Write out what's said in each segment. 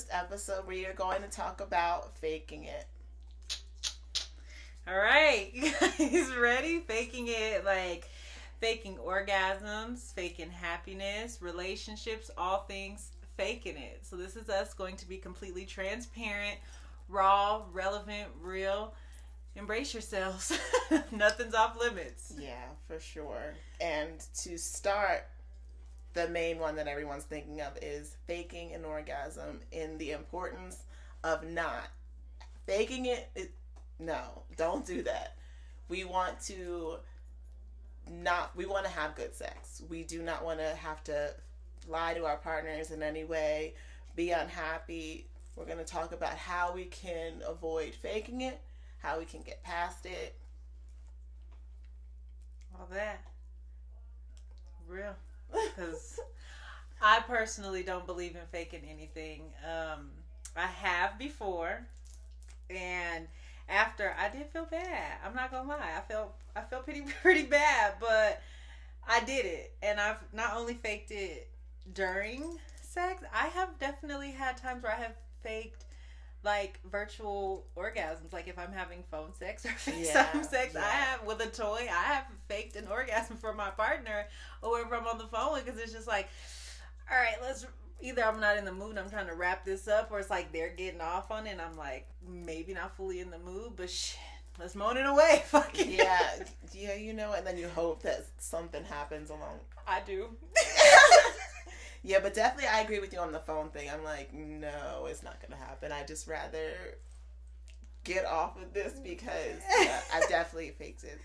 first episode we are going to talk about faking it. All right, you guys ready? Faking it like faking orgasms, faking happiness, relationships, all things faking it. So this is us going to be completely transparent, raw, relevant, real. Embrace yourselves. Nothing's off limits. Yeah, for sure. And to start, the main one that everyone's thinking of is faking an orgasm in the importance of not faking it, it no, don't do that. We want to not we want to have good sex. We do not want to have to lie to our partners in any way, be unhappy. We're going to talk about how we can avoid faking it, how we can get past it. All that. Real. Because I personally don't believe in faking anything. Um, I have before, and after I did feel bad. I'm not gonna lie. I felt I felt pretty pretty bad, but I did it, and I've not only faked it during sex. I have definitely had times where I have faked like virtual orgasms. Like if I'm having phone sex or FaceTime yeah, sex, yeah. I have with a toy. I have faked an orgasm for my partner or whoever I'm on the phone with because it's just like, all right, let's. Either I'm not in the mood, I'm trying to wrap this up, or it's like they're getting off on it, and I'm like maybe not fully in the mood, but shit, let's moan it away. Fuck. Yeah, yeah, you know, and then you hope that something happens along. I do. Yeah, but definitely I agree with you on the phone thing. I'm like, no, it's not gonna happen. I just rather get off of this because yeah, I definitely faked it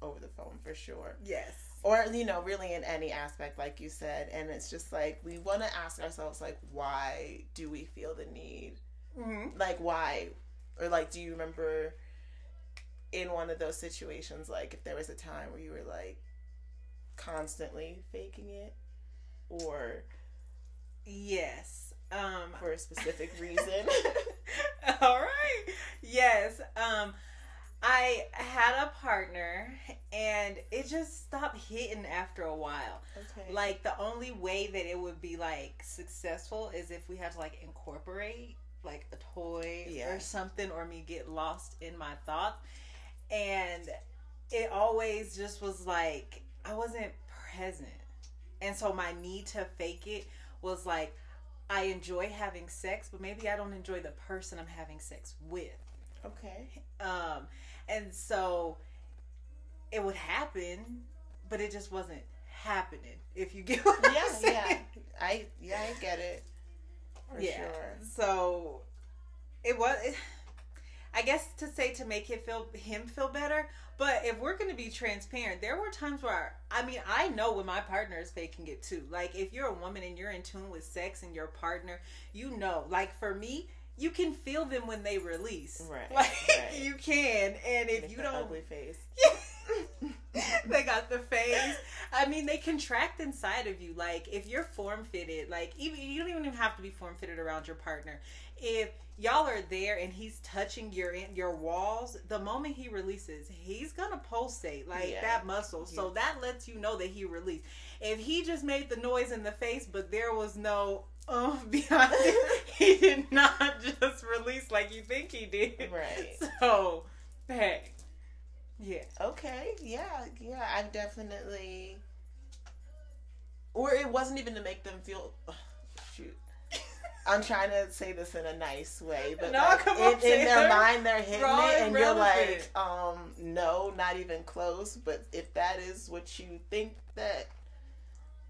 over the phone for sure. Yes. Or you know, really in any aspect, like you said, and it's just like we want to ask ourselves, like, why do we feel the need? Mm-hmm. Like, why? Or like, do you remember in one of those situations, like, if there was a time where you were like constantly faking it? Or yes um for a specific reason all right yes um I had a partner and it just stopped hitting after a while. Okay. Like the only way that it would be like successful is if we had to like incorporate like a toy yeah. or something or me get lost in my thoughts. And it always just was like I wasn't present. And so my need to fake it was like, I enjoy having sex, but maybe I don't enjoy the person I'm having sex with. Okay. Um, and so it would happen, but it just wasn't happening. If you get what yeah, I'm saying. Yeah, I yeah I get it. For yeah. Sure. So it was. It, I guess to say to make him feel him feel better. But if we're going to be transparent, there were times where I mean I know when my partner is faking it too. Like if you're a woman and you're in tune with sex and your partner, you know. Like for me, you can feel them when they release. Right. Like right. you can, and if Make you don't, ugly face. they got the face. I mean, they contract inside of you. Like if you're form fitted, like even you don't even have to be form fitted around your partner. If y'all are there and he's touching your your walls, the moment he releases, he's gonna pulsate like yeah. that muscle. So that lets you know that he released. If he just made the noise in the face, but there was no oh behind it, he did not just release like you think he did. Right. So, hey. Yeah. Okay. Yeah. Yeah. I definitely. Or it wasn't even to make them feel. I'm trying to say this in a nice way, but no, like, in, in, their mind they're hitting it, and you're like, um, no, not even close. But if that is what you think that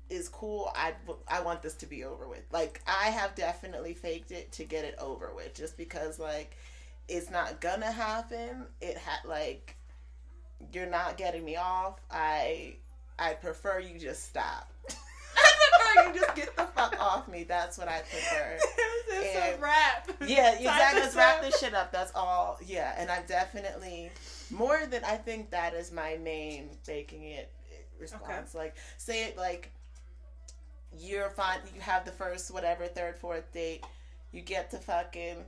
is cool, I I want this to be over with. Like I have definitely faked it to get it over with, just because like it's not gonna happen. It had like you're not getting me off. I I prefer you just stop. I you just get the fuck off me. That's what I prefer. it's and, a wrap. Yeah, exactly. Let's wrap this shit up. That's all. Yeah, and I've definitely more than I think that is my main faking it response. Okay. Like say it like you're fine. You have the first whatever third fourth date. You get to fucking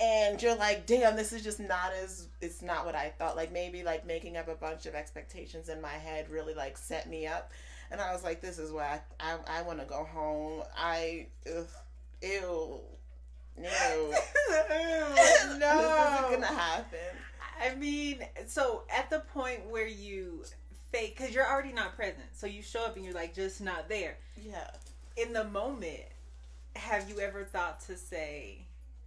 and you're like, damn, this is just not as it's not what I thought. Like maybe like making up a bunch of expectations in my head really like set me up. And I was like, this is why I I, I want to go home. I ugh, ew, no, no, this isn't gonna happen. I mean, so at the point where you fake, because you're already not present, so you show up and you're like just not there. Yeah. In the moment, have you ever thought to say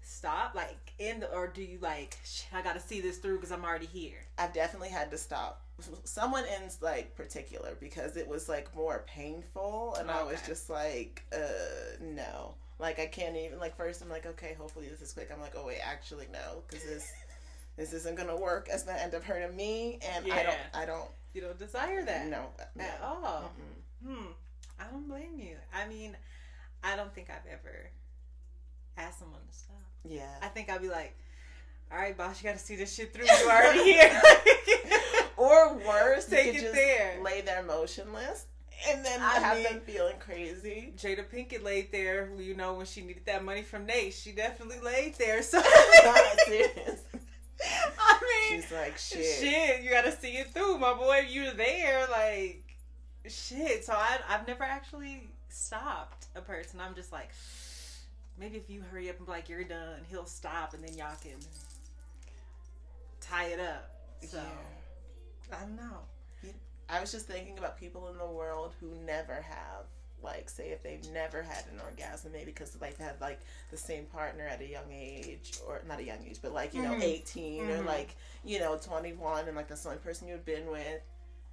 stop, like in the, or do you like I got to see this through because I'm already here? I've definitely had to stop. Someone in like particular because it was like more painful, and okay. I was just like, uh, no. Like I can't even like first I'm like okay hopefully this is quick I'm like oh wait actually no because this this isn't gonna work. It's gonna end up hurting me, and yeah. I don't. I don't. You don't desire that. No, no. at all. Mm-mm. Hmm. I don't blame you. I mean, I don't think I've ever asked someone to stop. Yeah. I think I'd be like, all right, boss, you got to see this shit through. You already here. or worse, take it there. Lay there motionless. And then I have mean, them feeling crazy. Jada Pinkett laid there, you know, when she needed that money from Nate. She definitely laid there. So serious. I mean, she's like, shit. Shit, you gotta see it through, my boy. You're there, like, shit. So I, I've never actually stopped a person. I'm just like, maybe if you hurry up and be like, you're done, he'll stop, and then y'all can tie it up. So, yeah. I don't know. I was just thinking about people in the world who never have like say if they've never had an orgasm maybe because like they had like the same partner at a young age or not a young age but like you know mm-hmm. 18 mm-hmm. or like you know 21 and like that's the only person you've been with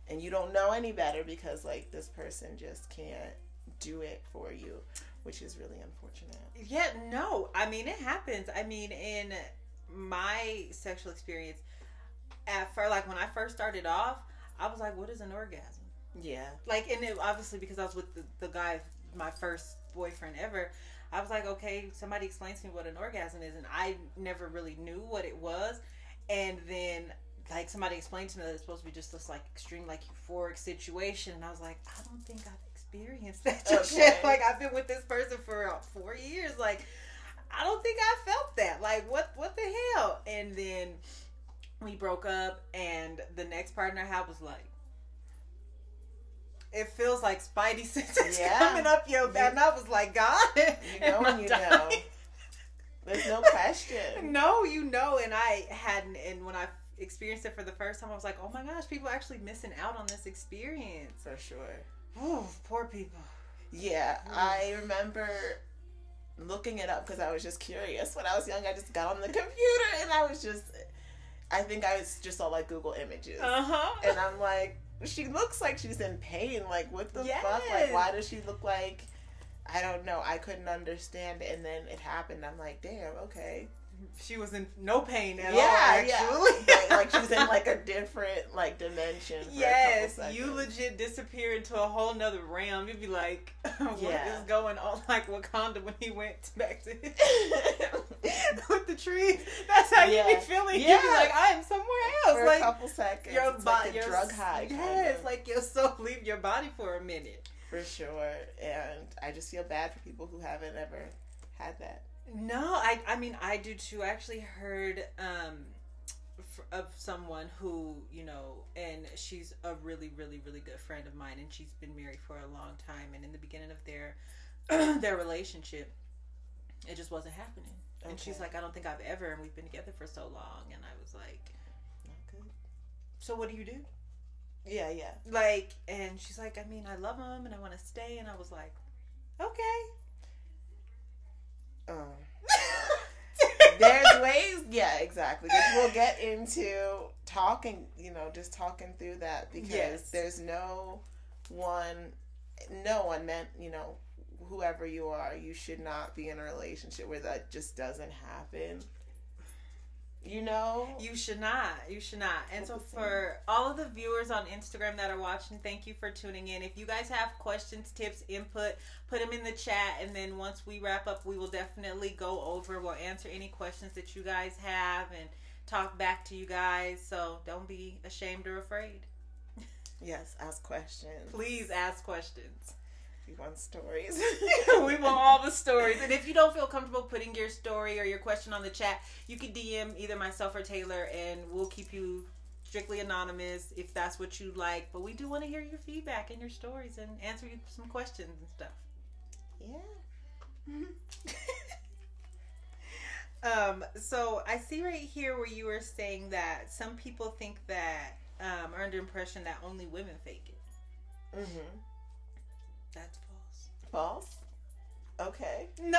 and you don't know any better because like this person just can't do it for you which is really unfortunate yeah no i mean it happens i mean in my sexual experience at first like when i first started off i was like what is an orgasm yeah. Like, and it obviously because I was with the, the guy, my first boyfriend ever, I was like, okay, somebody explains to me what an orgasm is, and I never really knew what it was. And then, like, somebody explained to me that it's supposed to be just this, like, extreme, like, euphoric situation. And I was like, I don't think I've experienced that okay. shit. Like, I've been with this person for uh, four years. Like, I don't think I felt that. Like, what, what the hell? And then we broke up, and the next partner I had was like, it feels like Spidey senses yeah. coming up your back. And I was like, God, you know when you dying? know. There's no question. no, you know, and I hadn't. And when I experienced it for the first time, I was like, oh my gosh, people are actually missing out on this experience. For sure. Oh, poor people. Yeah, I remember looking it up because I was just curious. When I was young, I just got on the computer and I was just. I think I was just saw like Google images. Uh-huh. And I'm like, she looks like she's in pain. Like, what the yes. fuck? Like, why does she look like? I don't know. I couldn't understand, and then it happened. I'm like, damn, okay she was in no pain at yeah, all. Actually, yeah. like she was in like a different like dimension. yes, you legit disappear into a whole nother realm. You'd be like, "What yeah. is going on?" Like Wakanda when he went back to with the trees. That's how yeah. you be feeling. Yeah. You'd be like, "I am somewhere else." For like a couple seconds, your body, like your drug high. Yes, like your soul leave your body for a minute. For sure, and I just feel bad for people who haven't ever had that. No, I I mean I do too. I actually heard um of someone who you know, and she's a really really really good friend of mine, and she's been married for a long time. And in the beginning of their their relationship, it just wasn't happening. Okay. And she's like, I don't think I've ever, and we've been together for so long. And I was like, not good. So what do you do? Yeah, yeah. Like, and she's like, I mean, I love him and I want to stay. And I was like, okay. Um, there's ways, yeah, exactly. Which we'll get into talking, you know, just talking through that because yes. there's no one, no one meant, you know, whoever you are, you should not be in a relationship where that just doesn't happen. You know? You should not. You should not. And so, for all of the viewers on Instagram that are watching, thank you for tuning in. If you guys have questions, tips, input, put them in the chat. And then once we wrap up, we will definitely go over, we'll answer any questions that you guys have and talk back to you guys. So, don't be ashamed or afraid. Yes, ask questions. Please ask questions. We want stories. we want all the stories. And if you don't feel comfortable putting your story or your question on the chat, you can DM either myself or Taylor, and we'll keep you strictly anonymous if that's what you like. But we do want to hear your feedback and your stories and answer you some questions and stuff. Yeah. um, so I see right here where you were saying that some people think that um, are under impression that only women fake it. Mm-hmm. That's false. False. Okay. No.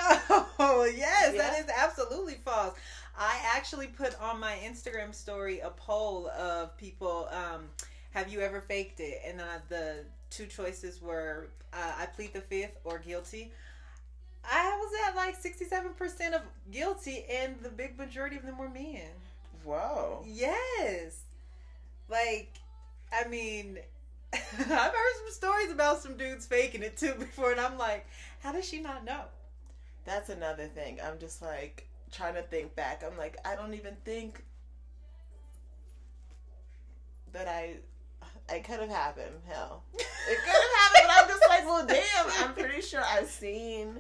Yes, yeah. that is absolutely false. I actually put on my Instagram story a poll of people. Um, have you ever faked it? And uh, the two choices were uh, I plead the fifth or guilty. I was at like 67% of guilty, and the big majority of them were men. Whoa. Yes. Like, I mean, I've heard some stories about some dudes faking it too before, and I'm like, how does she not know? That's another thing. I'm just like trying to think back. I'm like, I don't even think that I it could have happened. Hell, it could have happened. But I'm just like, well, damn. I'm pretty sure I've seen the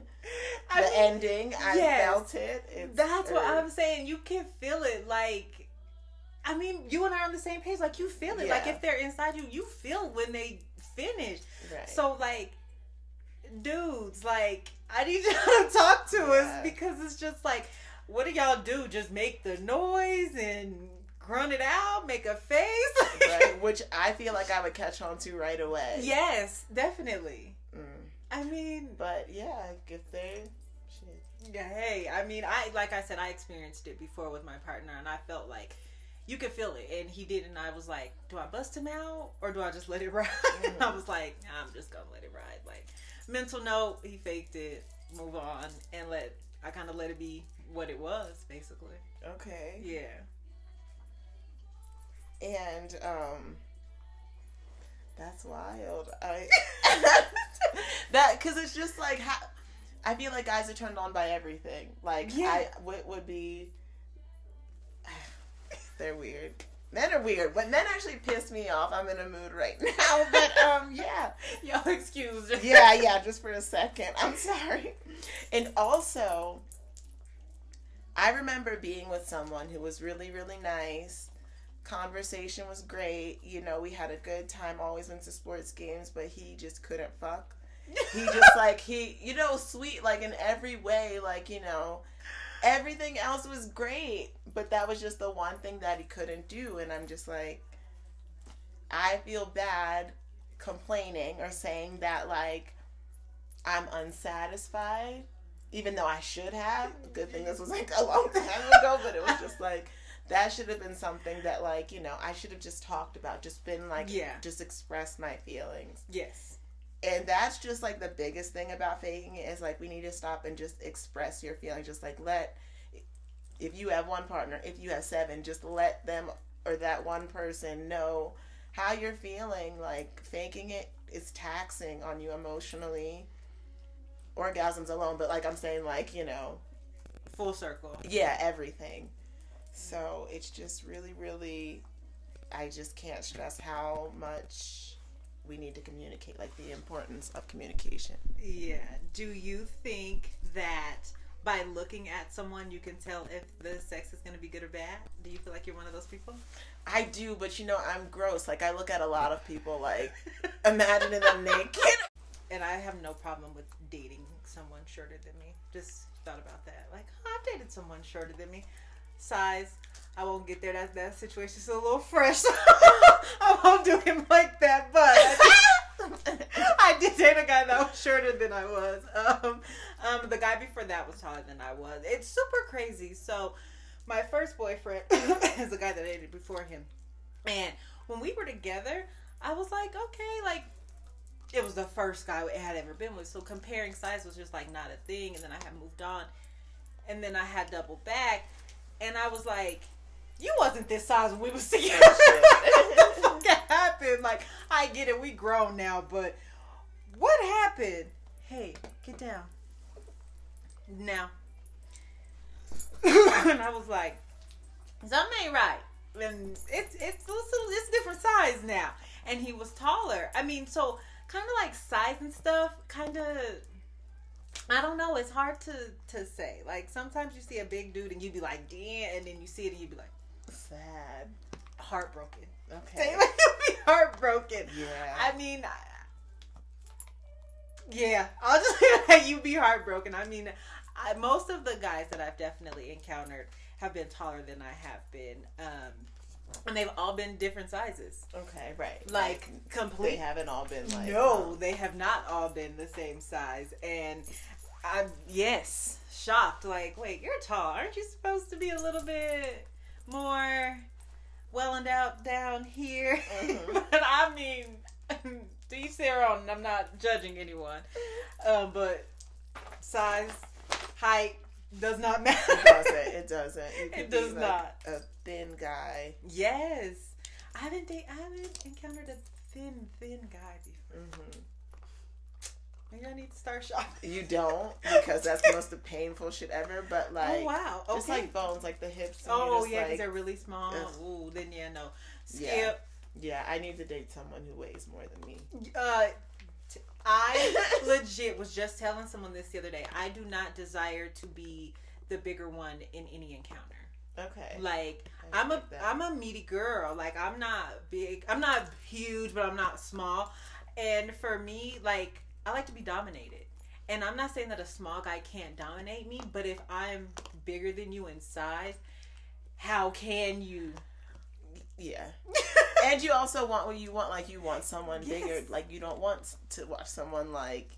I mean, ending. I yes, felt it. It's, that's what I'm saying. You can feel it. Like, I mean, you and I are on the same page. Like, you feel it. Yeah. Like, if they're inside you, you feel when they finish. Right. So, like, dudes, like, I need you to talk to yeah. us because it's just like, what do y'all do? Just make the noise and grunt it out, make a face. right, which I feel like I would catch on to right away. Yes, definitely. Mm. I mean, but yeah, if they. Shit. Yeah, hey, I mean, I like I said, I experienced it before with my partner, and I felt like you could feel it, and he did, and I was like, do I bust him out or do I just let it ride? Mm-hmm. I was like, I'm just gonna let it ride. Like, mental note, he faked it, move on, and let I kind of let it be what it was, basically. Okay. Yeah and um that's wild i that because it's just like how i feel like guys are turned on by everything like yeah. i what would be they're weird men are weird but men actually piss me off i'm in a mood right now but um yeah y'all excuse yeah yeah just for a second i'm sorry and also i remember being with someone who was really really nice conversation was great. You know, we had a good time. Always went to sports games, but he just couldn't fuck. He just like he, you know, sweet like in every way. Like you know, everything else was great, but that was just the one thing that he couldn't do. And I'm just like, I feel bad complaining or saying that like I'm unsatisfied, even though I should have. Good thing this was like a long time ago, but it was just like that should have been something that like you know i should have just talked about just been like yeah just express my feelings yes and that's just like the biggest thing about faking it is like we need to stop and just express your feelings just like let if you have one partner if you have seven just let them or that one person know how you're feeling. Like faking it is taxing on you emotionally. Orgasms alone but like i'm saying like you know full circle. yeah everything. So it's just really, really, I just can't stress how much we need to communicate, like the importance of communication. Yeah. Do you think that by looking at someone you can tell if the sex is going to be good or bad? Do you feel like you're one of those people? I do, but you know, I'm gross. Like, I look at a lot of people, like, imagining them naked. And I have no problem with dating someone shorter than me. Just thought about that. Like, oh, I've dated someone shorter than me size. I won't get there. That that situation's a little fresh. I won't do him like that. But I did, date a guy that was shorter than I was. Um, um, the guy before that was taller than I was. It's super crazy. So my first boyfriend is the guy that I dated before him, and when we were together, I was like, okay, like it was the first guy I had ever been with. So comparing size was just like not a thing. And then I had moved on, and then I had double back and I was like, "You wasn't this size when we was together. what the fuck happened? Like, I get it, we grown now, but what happened? Hey, get down now." and I was like, "Something ain't right." And it's it's it's, it's different size now. And he was taller. I mean, so kind of like size and stuff, kind of I don't know. It's hard to to say. Like sometimes you see a big dude and you be like, "Damn," and then you see it and you be like, "Sad, heartbroken." Okay, like you be heartbroken. Yeah. I mean, Yeah, I'll just let you be heartbroken. I mean, I, most of the guys that I've definitely encountered have been taller than I have been. Um, and they've all been different sizes. Okay, right. Like, like complete. They haven't all been like. No, um, they have not all been the same size. And I'm yes, shocked. Like, wait, you're tall. Aren't you supposed to be a little bit more welling out down here? Mm-hmm. but I mean, each their own. I'm not judging anyone, um, but size, height does not matter. It doesn't. It doesn't. It does like not. A thin guy. Yes, I haven't. I haven't encountered a thin, thin guy before. Mm-hmm. Maybe I need to start shopping. You don't because that's the most painful shit ever. But oh, like, oh wow, okay. just like bones, like the hips. oh yeah, because like, they're really small. Ugh. Ooh, then yeah, no. Skip. Yeah. yeah, I need to date someone who weighs more than me. Uh, I legit was just telling someone this the other day. I do not desire to be the bigger one in any encounter. Okay. Like I'm a am a meaty girl. Like I'm not big. I'm not huge, but I'm not small. And for me, like I like to be dominated. And I'm not saying that a small guy can't dominate me, but if I'm bigger than you in size, how can you? Yeah. and you also want what you want like you want someone yes. bigger like you don't want to watch someone like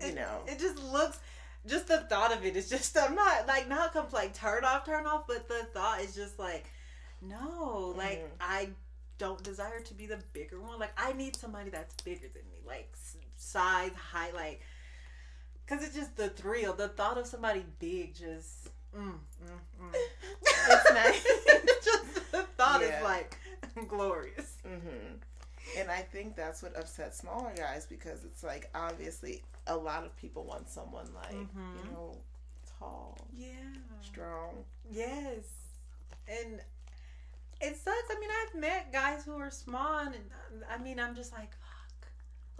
you it, know it just looks just the thought of it is just i'm not like not come like turn off turn off but the thought is just like no like mm-hmm. i don't desire to be the bigger one like i need somebody that's bigger than me like size height like because it's just the thrill the thought of somebody big just mm, mm, mm. it's nice just the thought yeah. is like glorious mm-hmm. and i think that's what upsets smaller guys because it's like obviously a lot of people want someone like mm-hmm. you know tall yeah strong yes and it sucks i mean i've met guys who are small and i mean i'm just like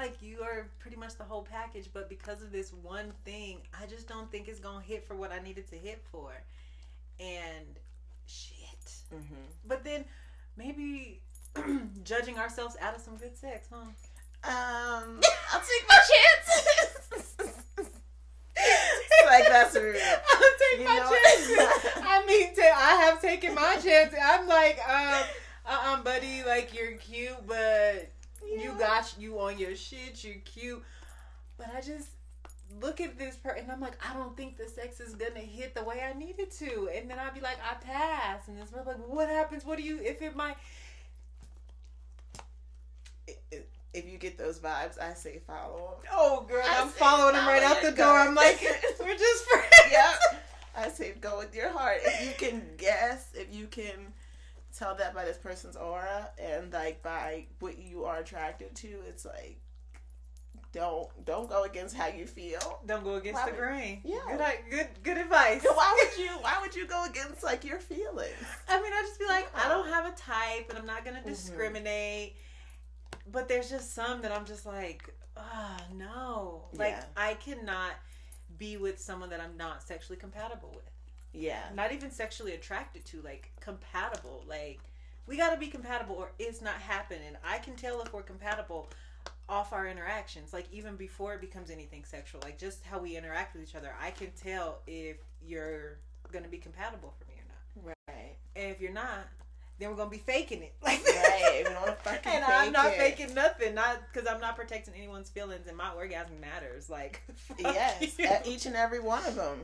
like you are pretty much the whole package but because of this one thing i just don't think it's gonna hit for what i needed to hit for and shit mm-hmm. but then maybe judging ourselves out of some good sex huh um i'll take my chances like that's rude. I'll take my chances. I mean, t- I have taken my chances. I'm like, um, uh, uh buddy, like you're cute, but yeah. You got you on your shit. You're cute, but I just look at this person and I'm like, I don't think the sex is gonna hit the way I need it to. And then I'd be like, I pass. And this like, what happens? What do you if it might if you get those vibes, I say follow them. Oh, girl, I am following them right out the door. I'm like, we're just friends. Yep. I say go with your heart. If you can guess, if you can tell that by this person's aura and like by what you are attracted to. It's like don't don't go against how you feel. Don't go against why the grain. Yeah, good good good advice. Why would you Why would you go against like your feelings? I mean, I just be like, yeah. I don't have a type, and I'm not gonna mm-hmm. discriminate. Mm-hmm. But there's just some that I'm just like, ah, oh, no. Like yeah. I cannot be with someone that I'm not sexually compatible with. Yeah. Not even sexually attracted to, like compatible. Like we got to be compatible or it's not happening. I can tell if we're compatible off our interactions, like even before it becomes anything sexual, like just how we interact with each other. I can tell if you're going to be compatible for me or not. Right. And if you're not, then we're gonna be faking it. Like right, we don't fucking and I'm not it. faking nothing, not because I'm not protecting anyone's feelings, and my orgasm matters. Like yes, each and every one of them.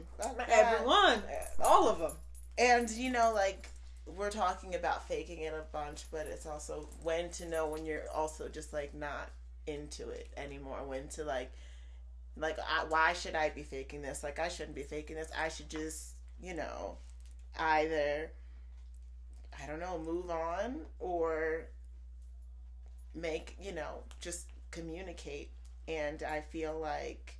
Everyone, all of them. And you know, like we're talking about faking it a bunch, but it's also when to know when you're also just like not into it anymore. When to like, like, I, why should I be faking this? Like, I shouldn't be faking this. I should just, you know, either I don't know, move on or make, you know, just communicate. And I feel like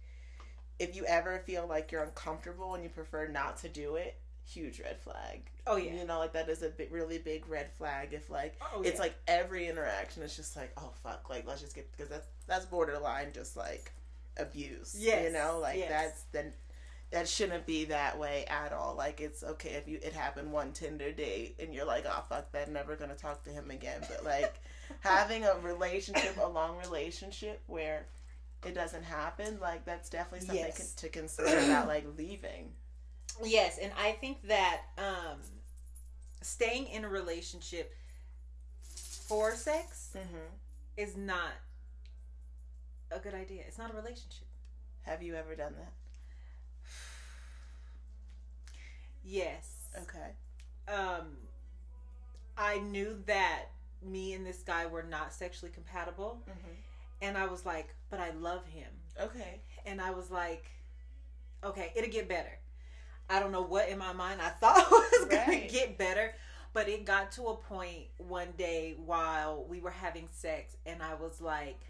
if you ever feel like you're uncomfortable and you prefer not to do it, huge red flag. Oh yeah. You know, like that is a big, really big red flag. If like oh, it's yeah. like every interaction is just like, oh fuck, like let's just get because that's that's borderline just like abuse. Yeah. You know, like yes. that's then that shouldn't be that way at all. Like it's okay if you it happened one Tinder date and you're like, oh fuck that, never gonna talk to him again. But like having a relationship, a long relationship where it doesn't happen, like that's definitely something yes. to consider about like leaving. Yes, and I think that um staying in a relationship for sex mm-hmm. is not a good idea. It's not a relationship. Have you ever done that? Yes. Okay. Um I knew that me and this guy were not sexually compatible. Mm-hmm. And I was like, but I love him. Okay. And I was like, okay, it'll get better. I don't know what in my mind I thought was right. going to get better, but it got to a point one day while we were having sex, and I was like,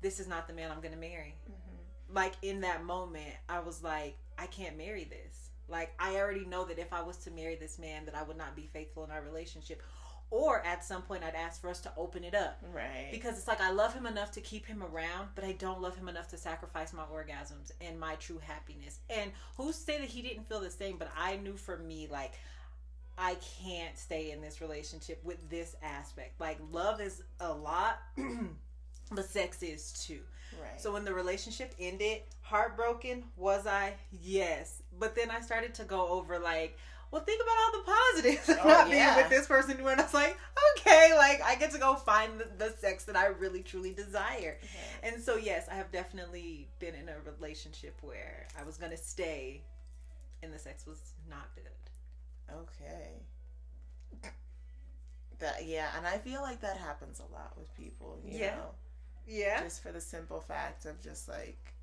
this is not the man I'm going to marry. Mm-hmm. Like in that moment, I was like, I can't marry this. Like I already know that if I was to marry this man, that I would not be faithful in our relationship or at some point I'd ask for us to open it up. Right. Because it's like I love him enough to keep him around, but I don't love him enough to sacrifice my orgasms and my true happiness. And who's to say that he didn't feel the same, but I knew for me like I can't stay in this relationship with this aspect. Like love is a lot, but sex is too. Right. So when the relationship ended, heartbroken was I? Yes. But then I started to go over like well, think about all the positives of oh, not yeah. being with this person. When I was like, okay, like I get to go find the, the sex that I really truly desire. Mm-hmm. And so, yes, I have definitely been in a relationship where I was gonna stay, and the sex was not good. Okay. That yeah, and I feel like that happens a lot with people. You yeah. Know? Yeah. Just for the simple fact of just like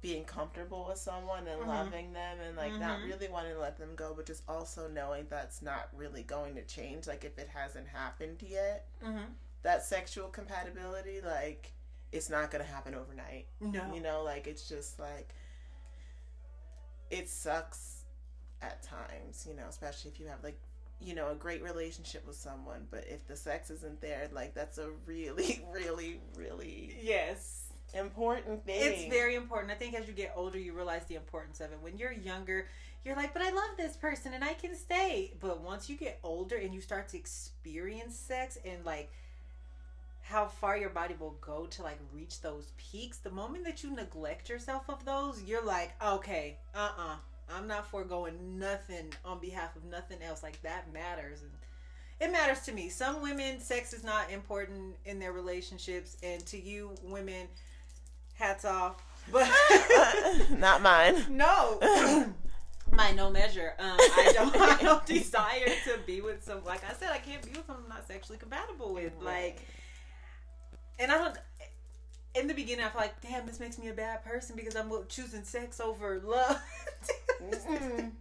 being comfortable with someone and mm-hmm. loving them and like mm-hmm. not really wanting to let them go but just also knowing that's not really going to change like if it hasn't happened yet mm-hmm. that sexual compatibility like it's not going to happen overnight no you know like it's just like it sucks at times you know especially if you have like you know a great relationship with someone but if the sex isn't there like that's a really really really yes important thing. It's very important. I think as you get older, you realize the importance of it. When you're younger, you're like, but I love this person and I can stay. But once you get older and you start to experience sex and like how far your body will go to like reach those peaks, the moment that you neglect yourself of those, you're like, okay, uh uh-uh, uh, i am not foregoing nothing on behalf of nothing else. Like that matters. And it matters to me. Some women, sex is not important in their relationships. And to you, women, hats off. But not mine. No. My no measure. Um, I don't. I don't desire to be with some. Like I said, I can't be with someone I'm not sexually compatible with. Like, and I don't in the beginning, I feel like, damn, this makes me a bad person because I'm choosing sex over love.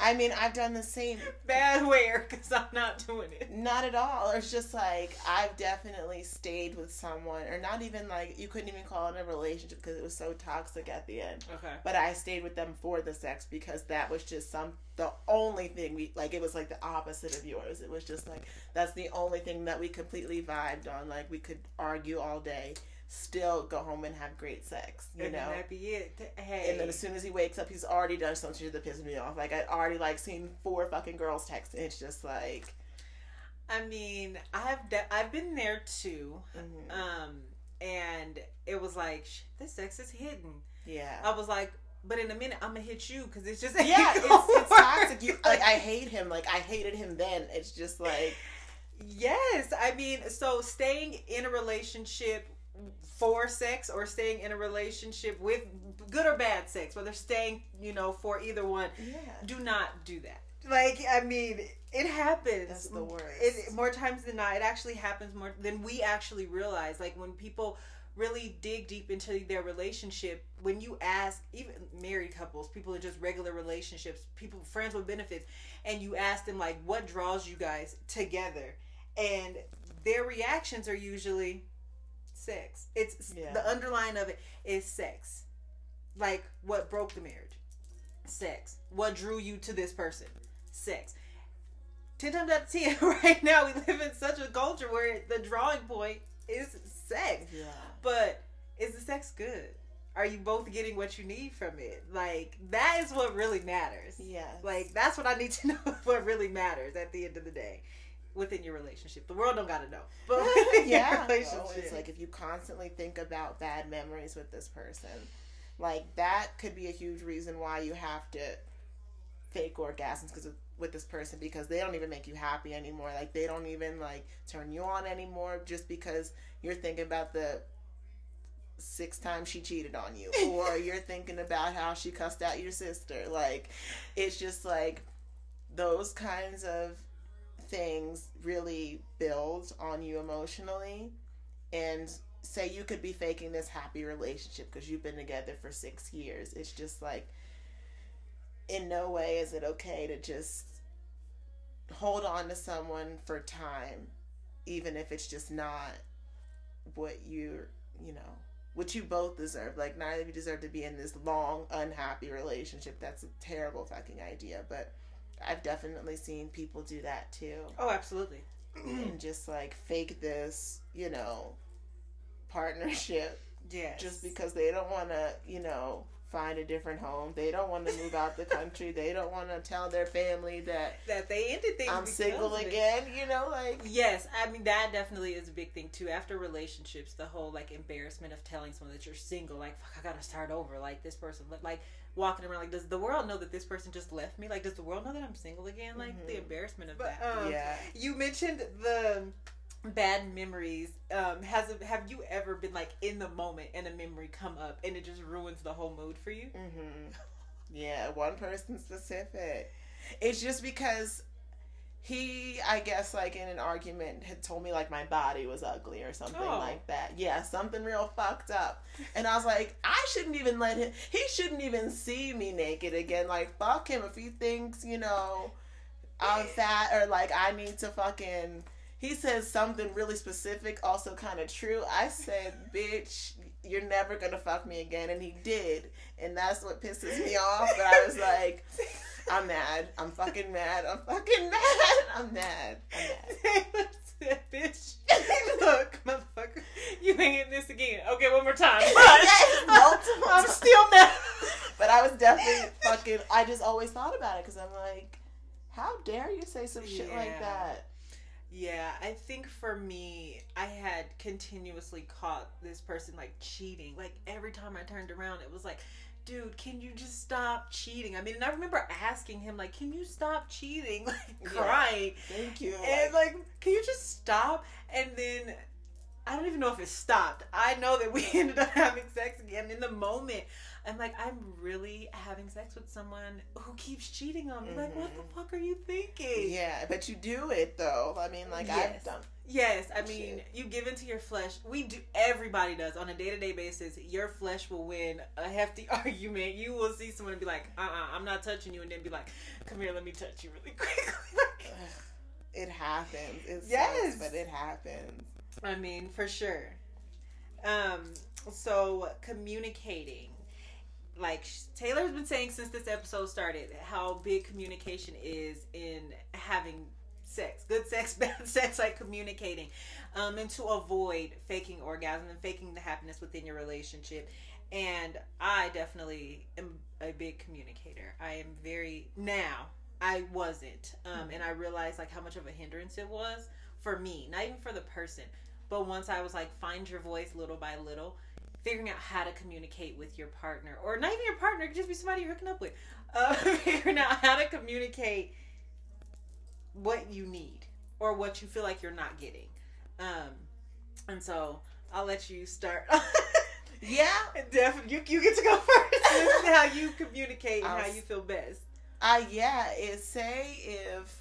I mean, I've done the same. Bad where? Because I'm not doing it. Not at all. It's just like I've definitely stayed with someone, or not even like you couldn't even call it a relationship because it was so toxic at the end. Okay. But I stayed with them for the sex because that was just some the only thing we like. It was like the opposite of yours. It was just like that's the only thing that we completely vibed on. Like we could argue all day still go home and have great sex. You and know, that be it. Hey. And then as soon as he wakes up, he's already done something that pisses me off. Like I already like seen four fucking girls text. And It's just like, I mean, I've de- I've been there too, mm-hmm. um, and it was like this sex is hidden. Yeah, I was like. But in a minute, I'm gonna hit you because it's just yeah, it's, it's toxic. You like I hate him. Like I hated him then. It's just like Yes, I mean, so staying in a relationship for sex or staying in a relationship with good or bad sex, whether staying, you know, for either one, yeah. do not do that. Like, I mean, it happens. That's the worst. It, more times than not, it actually happens more than we actually realize. Like, when people really dig deep into their relationship, when you ask, even married couples, people in just regular relationships, people, friends with benefits, and you ask them, like, what draws you guys together? And their reactions are usually, sex. It's yeah. the underline of it is sex. Like what broke the marriage? Sex. What drew you to this person? Sex. Ten times out of ten, right now we live in such a culture where the drawing point is sex. Yeah. But is the sex good? Are you both getting what you need from it? Like that is what really matters. Yeah. Like that's what I need to know. what really matters at the end of the day within your relationship. The world don't gotta know. But yeah, it's like if you constantly think about bad memories with this person, like that could be a huge reason why you have to fake orgasms because with this person because they don't even make you happy anymore. Like they don't even like turn you on anymore just because you're thinking about the six times she cheated on you or you're thinking about how she cussed out your sister. Like it's just like those kinds of things really build on you emotionally and say you could be faking this happy relationship because you've been together for 6 years. It's just like in no way is it okay to just hold on to someone for time, even if it's just not what you're, you know, what you both deserve. Like, neither of you deserve to be in this long, unhappy relationship. That's a terrible fucking idea. But I've definitely seen people do that too. Oh, absolutely. and just like fake this, you know, partnership. Yeah. Just because they don't want to, you know, find a different home. They don't want to move out the country. They don't want to tell their family that that they ended things. I'm single again. You know, like yes, I mean that definitely is a big thing too. After relationships, the whole like embarrassment of telling someone that you're single, like fuck, I gotta start over. Like this person, like walking around, like does the world know that this person just left me? Like does the world know that I'm single again? Like mm-hmm. the embarrassment of but, that. Um, yeah. You mentioned the bad memories um has have you ever been like in the moment and a memory come up and it just ruins the whole mood for you? Mm-hmm. yeah one person specific. It's just because he i guess like in an argument had told me like my body was ugly or something oh. like that. Yeah something real fucked up. And i was like i shouldn't even let him he shouldn't even see me naked again. Like fuck him. If he thinks you know i'm fat or like i need to fucking he says something really specific, also kind of true. I said, bitch, you're never gonna fuck me again. And he did. And that's what pisses me off. But I was like, I'm mad. I'm fucking mad. I'm fucking mad. I'm mad. I'm mad. bitch. Look, motherfucker, you ain't this again. Okay, one more time. But multiple I'm still mad. but I was definitely fucking. I just always thought about it because I'm like, how dare you say some shit yeah. like that? Yeah, I think for me, I had continuously caught this person like cheating. Like every time I turned around, it was like, dude, can you just stop cheating? I mean, and I remember asking him, like, can you stop cheating? Like, crying. Yeah, thank you. And, like, can you just stop? And then I don't even know if it stopped. I know that we ended up having sex again in the moment. I'm like, I'm really having sex with someone who keeps cheating on me. Mm-hmm. Like, what the mm-hmm. fuck are you thinking? Yeah, but you do it though. I mean, like yes. I've done. Yes, I mean, Shit. you give into your flesh. We do. Everybody does on a day to day basis. Your flesh will win a hefty argument. You will see someone and be like, "Uh, uh-uh, I'm not touching you," and then be like, "Come here, let me touch you really quickly." it happens. It yes, sucks, but it happens. I mean, for sure. Um. So communicating like Taylor's been saying since this episode started how big communication is in having sex, good sex, bad sex, like communicating, um, and to avoid faking orgasm and faking the happiness within your relationship. And I definitely am a big communicator. I am very now. I wasn't, um, and I realized like how much of a hindrance it was for me, not even for the person, but once I was like find your voice little by little figuring out how to communicate with your partner, or not even your partner, it could just be somebody you're hooking up with. Uh, figuring out how to communicate what you need or what you feel like you're not getting. Um, and so I'll let you start. yeah, definitely. You, you get to go first. this is how you communicate and how you feel best. Uh, yeah, is say if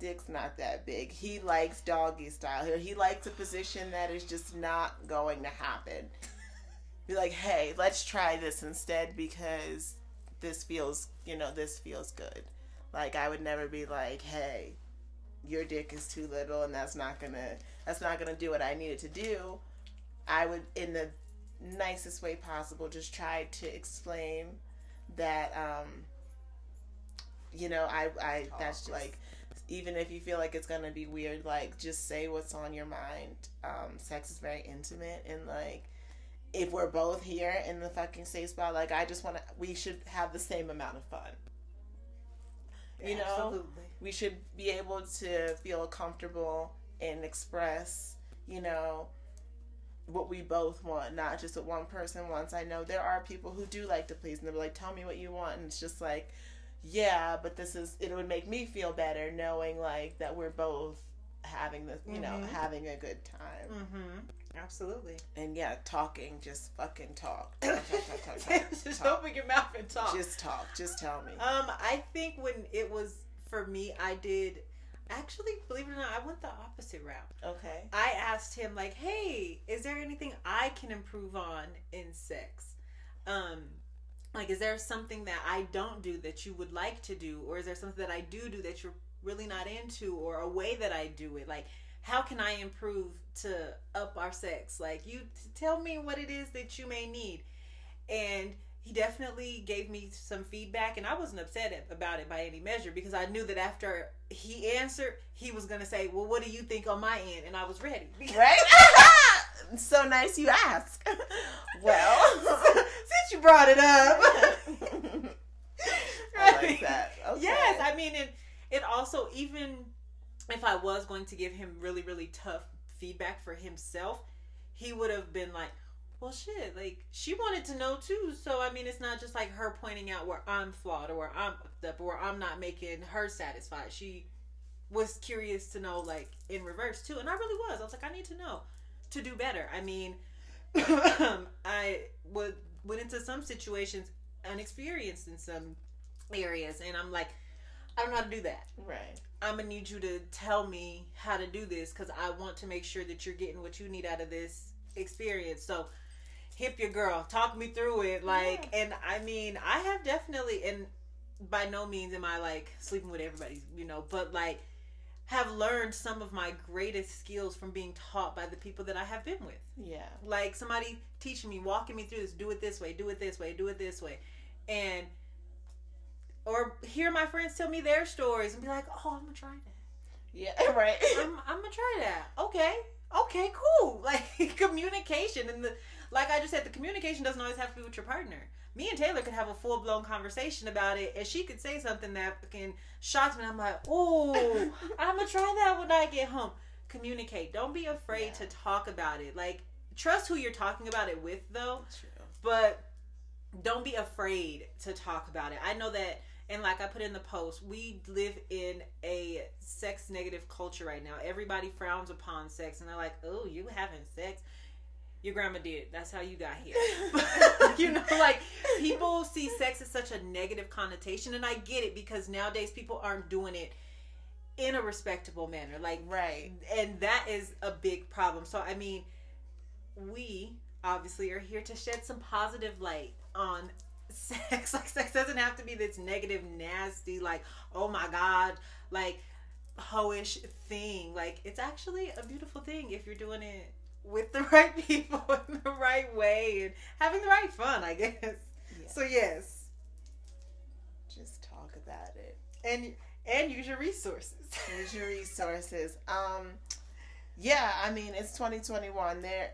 dick's not that big. He likes doggy style. Here. He likes a position that is just not going to happen. Be like, hey, let's try this instead because this feels, you know, this feels good. Like I would never be like, hey, your dick is too little and that's not gonna that's not gonna do what I needed to do. I would in the nicest way possible just try to explain that um you know I I that's like even if you feel like it's gonna be weird, like just say what's on your mind. Um, sex is very intimate, and like if we're both here in the fucking safe spot, like I just want to, we should have the same amount of fun. You know, Absolutely. we should be able to feel comfortable and express, you know, what we both want, not just what one person wants. I know there are people who do like to please and they're like, tell me what you want. And it's just like, yeah, but this is, it would make me feel better knowing like that we're both having the, you mm-hmm. know, having a good time. Mm-hmm. Absolutely. And yeah, talking, just fucking talk. talk, talk, talk, talk just talk. open your mouth and talk. Just talk. Just tell me. Um, I think when it was for me, I did actually, believe it or not, I went the opposite route. Okay. I asked him like, "Hey, is there anything I can improve on in sex? Um, like, is there something that I don't do that you would like to do, or is there something that I do do that you're really not into, or a way that I do it? Like, how can I improve to up our sex? Like, you tell me what it is that you may need, and." he definitely gave me some feedback and i wasn't upset about it by any measure because i knew that after he answered he was going to say well what do you think on my end and i was ready right so nice you ask. Well since you brought it up. I like that. Okay. yes i mean it, it also even if i was going to give him really really tough feedback for himself he would have been like well shit like she wanted to know too so i mean it's not just like her pointing out where i'm flawed or where i'm up or where i'm not making her satisfied. She was curious to know like in reverse too and i really was. I was like i need to know to do better i mean i would went into some situations unexperienced in some areas and i'm like i don't know how to do that right i'm gonna need you to tell me how to do this because i want to make sure that you're getting what you need out of this experience so hip your girl, talk me through it. Like, yeah. and I mean, I have definitely, and by no means am I like sleeping with everybody, you know, but like have learned some of my greatest skills from being taught by the people that I have been with. Yeah. Like somebody teaching me, walking me through this, do it this way, do it this way, do it this way. And or hear my friends tell me their stories and be like, "Oh, I'm gonna try that." Yeah, right. I'm, I'm gonna try that. Okay, okay, cool. Like communication and the like I just said, the communication doesn't always have to be with your partner. Me and Taylor could have a full blown conversation about it, and she could say something that can shock me. I'm like, oh, I'm gonna try that when I get home. Communicate. Don't be afraid yeah. to talk about it. Like trust who you're talking about it with, though. But don't be afraid to talk about it. I know that and like I put in the post, we live in a sex negative culture right now. Everybody frowns upon sex and they're like, "Oh, you having sex?" Your grandma did. That's how you got here. you know, like people see sex as such a negative connotation, and I get it because nowadays people aren't doing it in a respectable manner. Like, right. And that is a big problem. So, I mean, we obviously are here to shed some positive light on sex. Like, sex doesn't have to be this negative, nasty, like, oh my God, like, hoish thing. Like, it's actually a beautiful thing if you're doing it with the right people in the right way and having the right fun, I guess. Yeah. So yes. Just talk about it. And and use your resources. use your resources. Um yeah, I mean it's 2021. There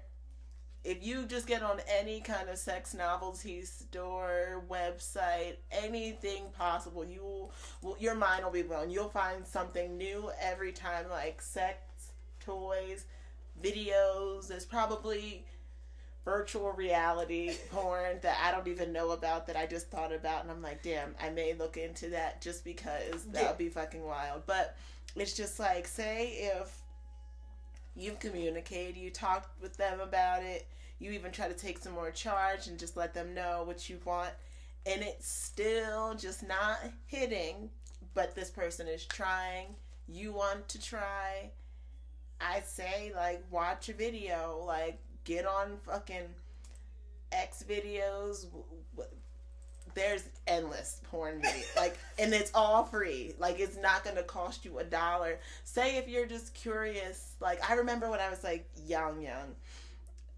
if you just get on any kind of sex novelty store, website, anything possible, you will, your mind will be blown. You'll find something new every time, like sex toys, videos. There's probably virtual reality porn that I don't even know about that I just thought about and I'm like, damn, I may look into that just because that would yeah. be fucking wild. But it's just like, say if you've communicated, you talked with them about it, you even try to take some more charge and just let them know what you want, and it's still just not hitting, but this person is trying, you want to try, I say like watch a video, like get on fucking X videos. There's endless porn videos, like, and it's all free. Like, it's not gonna cost you a dollar. Say if you're just curious. Like, I remember when I was like young, young,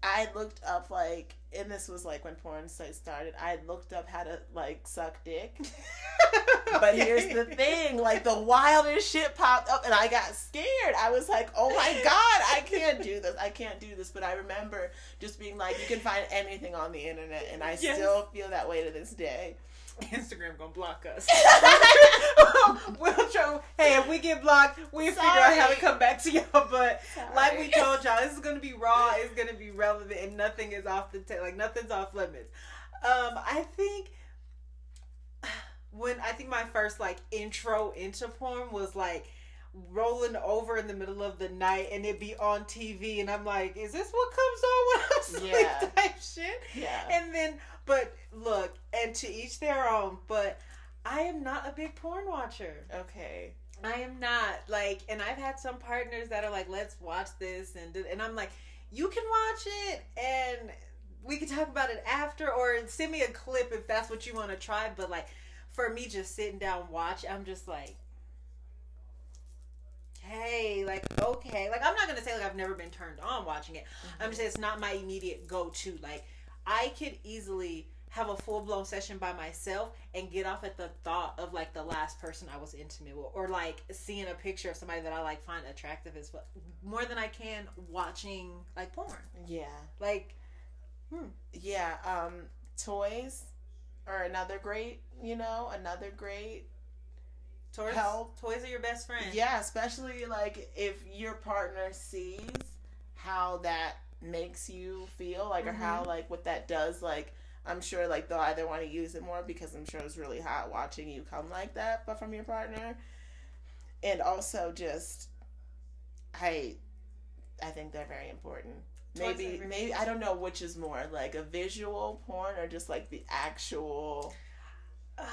I looked up like and this was like when porn sites started, I looked up how to like suck dick. but here's the thing, like the wildest shit popped up and I got scared. I was like, "Oh my god, I can't do this. I can't do this." But I remember just being like, you can find anything on the internet and I yes. still feel that way to this day. Instagram gonna block us. we'll try. Hey, if we get blocked, we'll figure out how to come back to y'all. But Sorry. like we told y'all, this is gonna be raw. It's gonna be relevant, and nothing is off the t- like nothing's off limits. Um, I think when I think my first like intro into porn was like rolling over in the middle of the night and it'd be on TV and I'm like, is this what comes on when I'm sleep yeah. type shit? Yeah. And then but look, and to each their own, but I am not a big porn watcher. Okay. I am not like, and I've had some partners that are like, "Let's watch this," and and I'm like, "You can watch it, and we can talk about it after, or send me a clip if that's what you want to try." But like, for me, just sitting down watch, I'm just like, hey, like okay, like I'm not gonna say like I've never been turned on watching it. Mm-hmm. I'm just saying it's not my immediate go to. Like I could easily have a full blown session by myself and get off at the thought of like the last person I was intimate with, or like seeing a picture of somebody that I like find attractive as well, more than I can watching like porn. Yeah, like, hmm. yeah. Um, toys are another great, you know, another great Toys, help. Toys are your best friend. Yeah, especially like if your partner sees how that makes you feel, like mm-hmm. or how mm-hmm. like what that does, like I'm sure like they'll either want to use it more because I'm sure it's really hot watching you come like that, but from your partner. And also just I I think they're very important. Maybe maybe I don't know which is more like a visual porn or just like the actual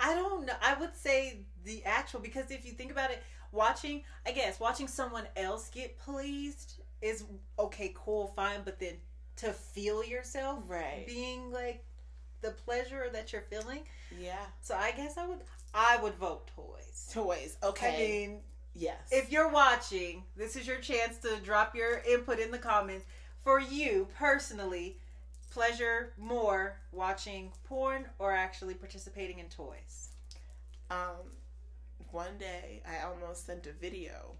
I don't know. I would say the actual because if you think about it, watching, I guess, watching someone else get pleased is okay, cool, fine, but then to feel yourself right being like the pleasure that you're feeling. Yeah. So I guess I would I would vote toys. Toys. Okay. I mean, yes. If you're watching, this is your chance to drop your input in the comments. For you personally, pleasure more watching porn or actually participating in toys? Um, one day I almost sent a video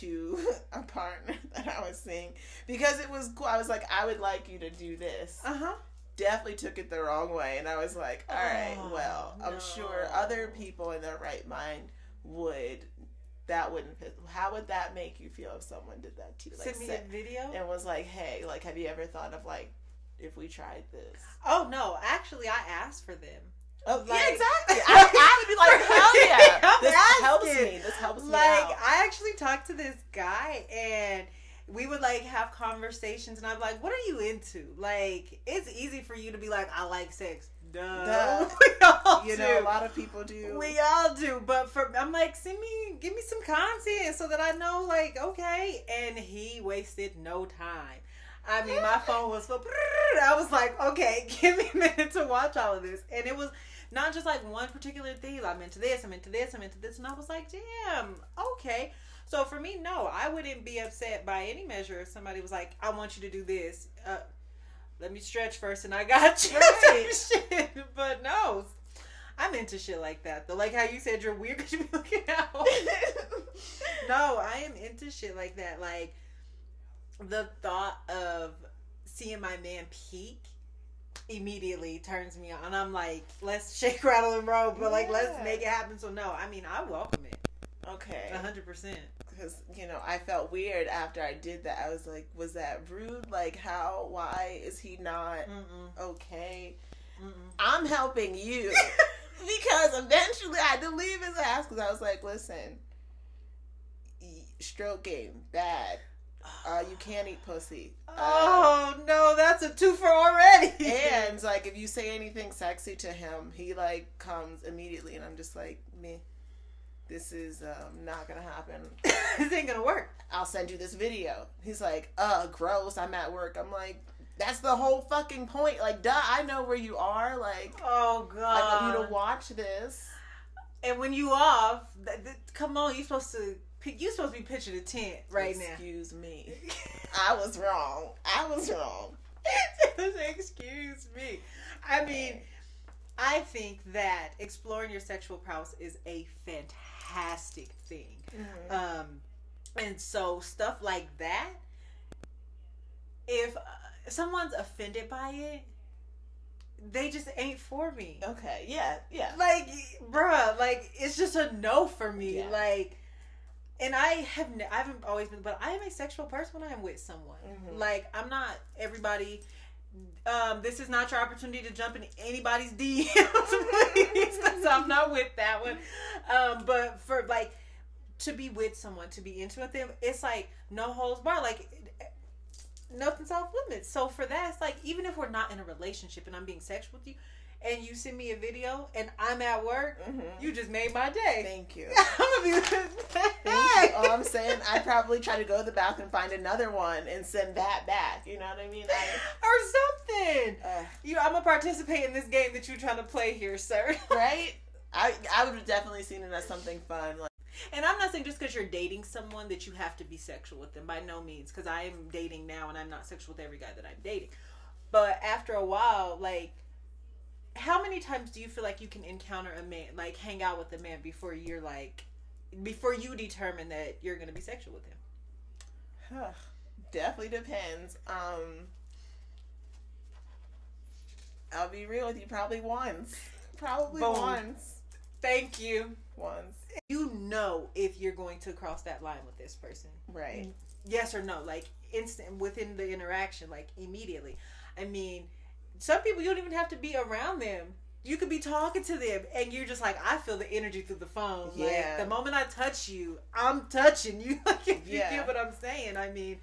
to a partner that I was seeing because it was cool. I was like, I would like you to do this. Uh huh. Definitely took it the wrong way, and I was like, all right, oh, well, no. I'm sure other people in their right mind would that wouldn't. How would that make you feel if someone did that to you? Like, Send me a video and was like, "Hey, like, have you ever thought of like if we tried this. Oh no, actually, I asked for them. Oh like, yeah, exactly. I, I, would be like, hell yeah, this asking. helps me. This helps me. Like. I actually talked to this guy and we would like have conversations and I'm like, what are you into? Like, it's easy for you to be like, I like sex. Duh. Duh. We all you do. know, a lot of people do. We all do. But for I'm like, send me give me some content so that I know like, okay. And he wasted no time. I mean, my phone was full. I was like, okay, give me a minute to watch all of this. And it was not just like one particular thing. I'm into this, I'm into this, I'm into this. And I was like, damn, okay. So for me, no, I wouldn't be upset by any measure if somebody was like, I want you to do this. Uh, let me stretch first and I got you. Right. but no, I'm into shit like that though. Like how you said you're weird because you be looking out. no, I am into shit like that. Like the thought of seeing my man peak immediately turns me on. I'm like, let's shake, rattle, and roll, but yeah. like, let's make it happen. So no, I mean, I welcome it. Okay, hundred percent. Because you know, I felt weird after I did that. I was like, was that rude? Like, how? Why is he not Mm-mm. okay? Mm-mm. I'm helping you because eventually I had to leave his ass because I was like, listen, stroke game bad uh, you can't eat pussy. Uh, oh no, that's a twofer already. and like, if you say anything sexy to him, he like comes immediately, and I'm just like, me. This is um, not gonna happen. this ain't gonna work. I'll send you this video. He's like, uh, gross. I'm at work. I'm like, that's the whole fucking point. Like, duh, I know where you are. Like, oh god, I want you to watch this. And when you off, th- th- come on, you're supposed to you supposed to be pitching a tent right Excuse now. Excuse me. I was wrong. I was wrong. Excuse me. I mean, I think that exploring your sexual prowess is a fantastic thing. Mm-hmm. Um, and so stuff like that, if uh, someone's offended by it, they just ain't for me. Okay, yeah, yeah. Like, bruh, like it's just a no for me. Yeah. Like, and I have, ne- I haven't always been, but I am a sexual person when I am with someone. Mm-hmm. Like, I'm not everybody. Um, this is not your opportunity to jump in anybody's DMs, please, because I'm not with that one. Um, but for like to be with someone, to be intimate with them, it's like no holds bar. Like nothing's off limits. So for that, it's like even if we're not in a relationship and I'm being sexual with you, and you send me a video and I'm at work, mm-hmm. you just made my day. Thank you. I'm gonna be Thank you. All I'm saying, I probably try to go to the bathroom, find another one, and send that back. You know what I mean? I, or something. Uh, you, I'm gonna participate in this game that you're trying to play here, sir. right? I I would have definitely seen it as something fun. Like, and I'm not saying just because you're dating someone that you have to be sexual with them. By no means, because I am dating now and I'm not sexual with every guy that I'm dating. But after a while, like, how many times do you feel like you can encounter a man, like, hang out with a man before you're like, before you determine that you're to be sexual with him? Huh. Definitely depends. Um, I'll be real with you. Probably once. Probably Boom. once. Thank you. Once you know if you're going to cross that line with this person. Right. Yes or no, like instant within the interaction, like immediately. I mean, some people you don't even have to be around them. You could be talking to them and you're just like, I feel the energy through the phone. Yeah. Like the moment I touch you, I'm touching you. Like if yeah. you get what I'm saying. I mean,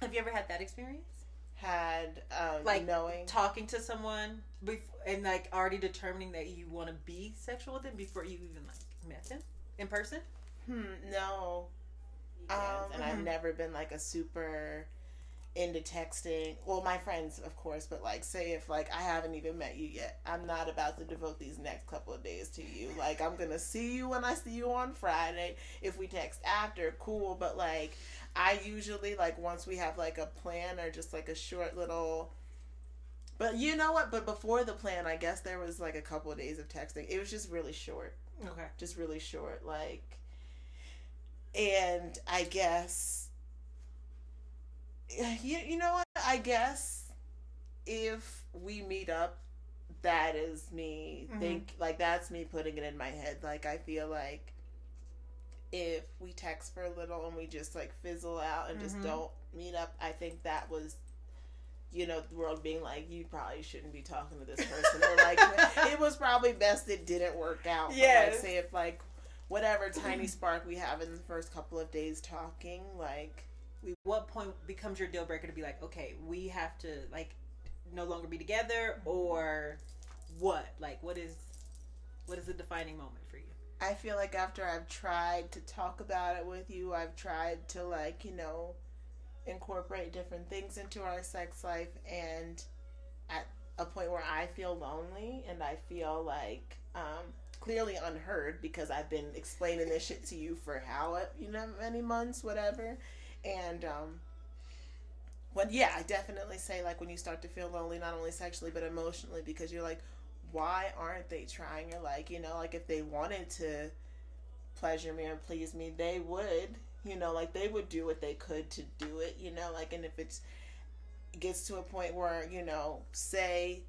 have you ever had that experience? Had um, like knowing talking to someone before, and like already determining that you want to be sexual with them before you even like met them in person? Hmm, no. Um, and I've never been like a super into texting. Well, my friends, of course, but like, say if like I haven't even met you yet, I'm not about to devote these next couple of days to you. Like, I'm gonna see you when I see you on Friday. If we text after, cool. But like, I usually like once we have like a plan or just like a short little. But you know what? But before the plan, I guess there was like a couple of days of texting. It was just really short. Okay. Just really short. Like, and I guess, you, you know what? I guess if we meet up, that is me mm-hmm. think like that's me putting it in my head. Like I feel like if we text for a little and we just like fizzle out and mm-hmm. just don't meet up, I think that was you know, the world being like, you probably shouldn't be talking to this person, or like, it was probably best it didn't work out. Yeah. Like, say if like whatever tiny spark we have in the first couple of days talking, like, what point becomes your deal breaker to be like, okay, we have to like no longer be together, or what? Like, what is what is the defining moment for you? I feel like after I've tried to talk about it with you, I've tried to like, you know incorporate different things into our sex life and at a point where I feel lonely and I feel like um, clearly unheard because I've been explaining this shit to you for how you know many months, whatever. And um, when yeah, I definitely say like when you start to feel lonely, not only sexually but emotionally, because you're like, why aren't they trying? You're like, you know, like if they wanted to pleasure me and please me, they would you know like they would do what they could to do it you know like and if it's gets to a point where you know say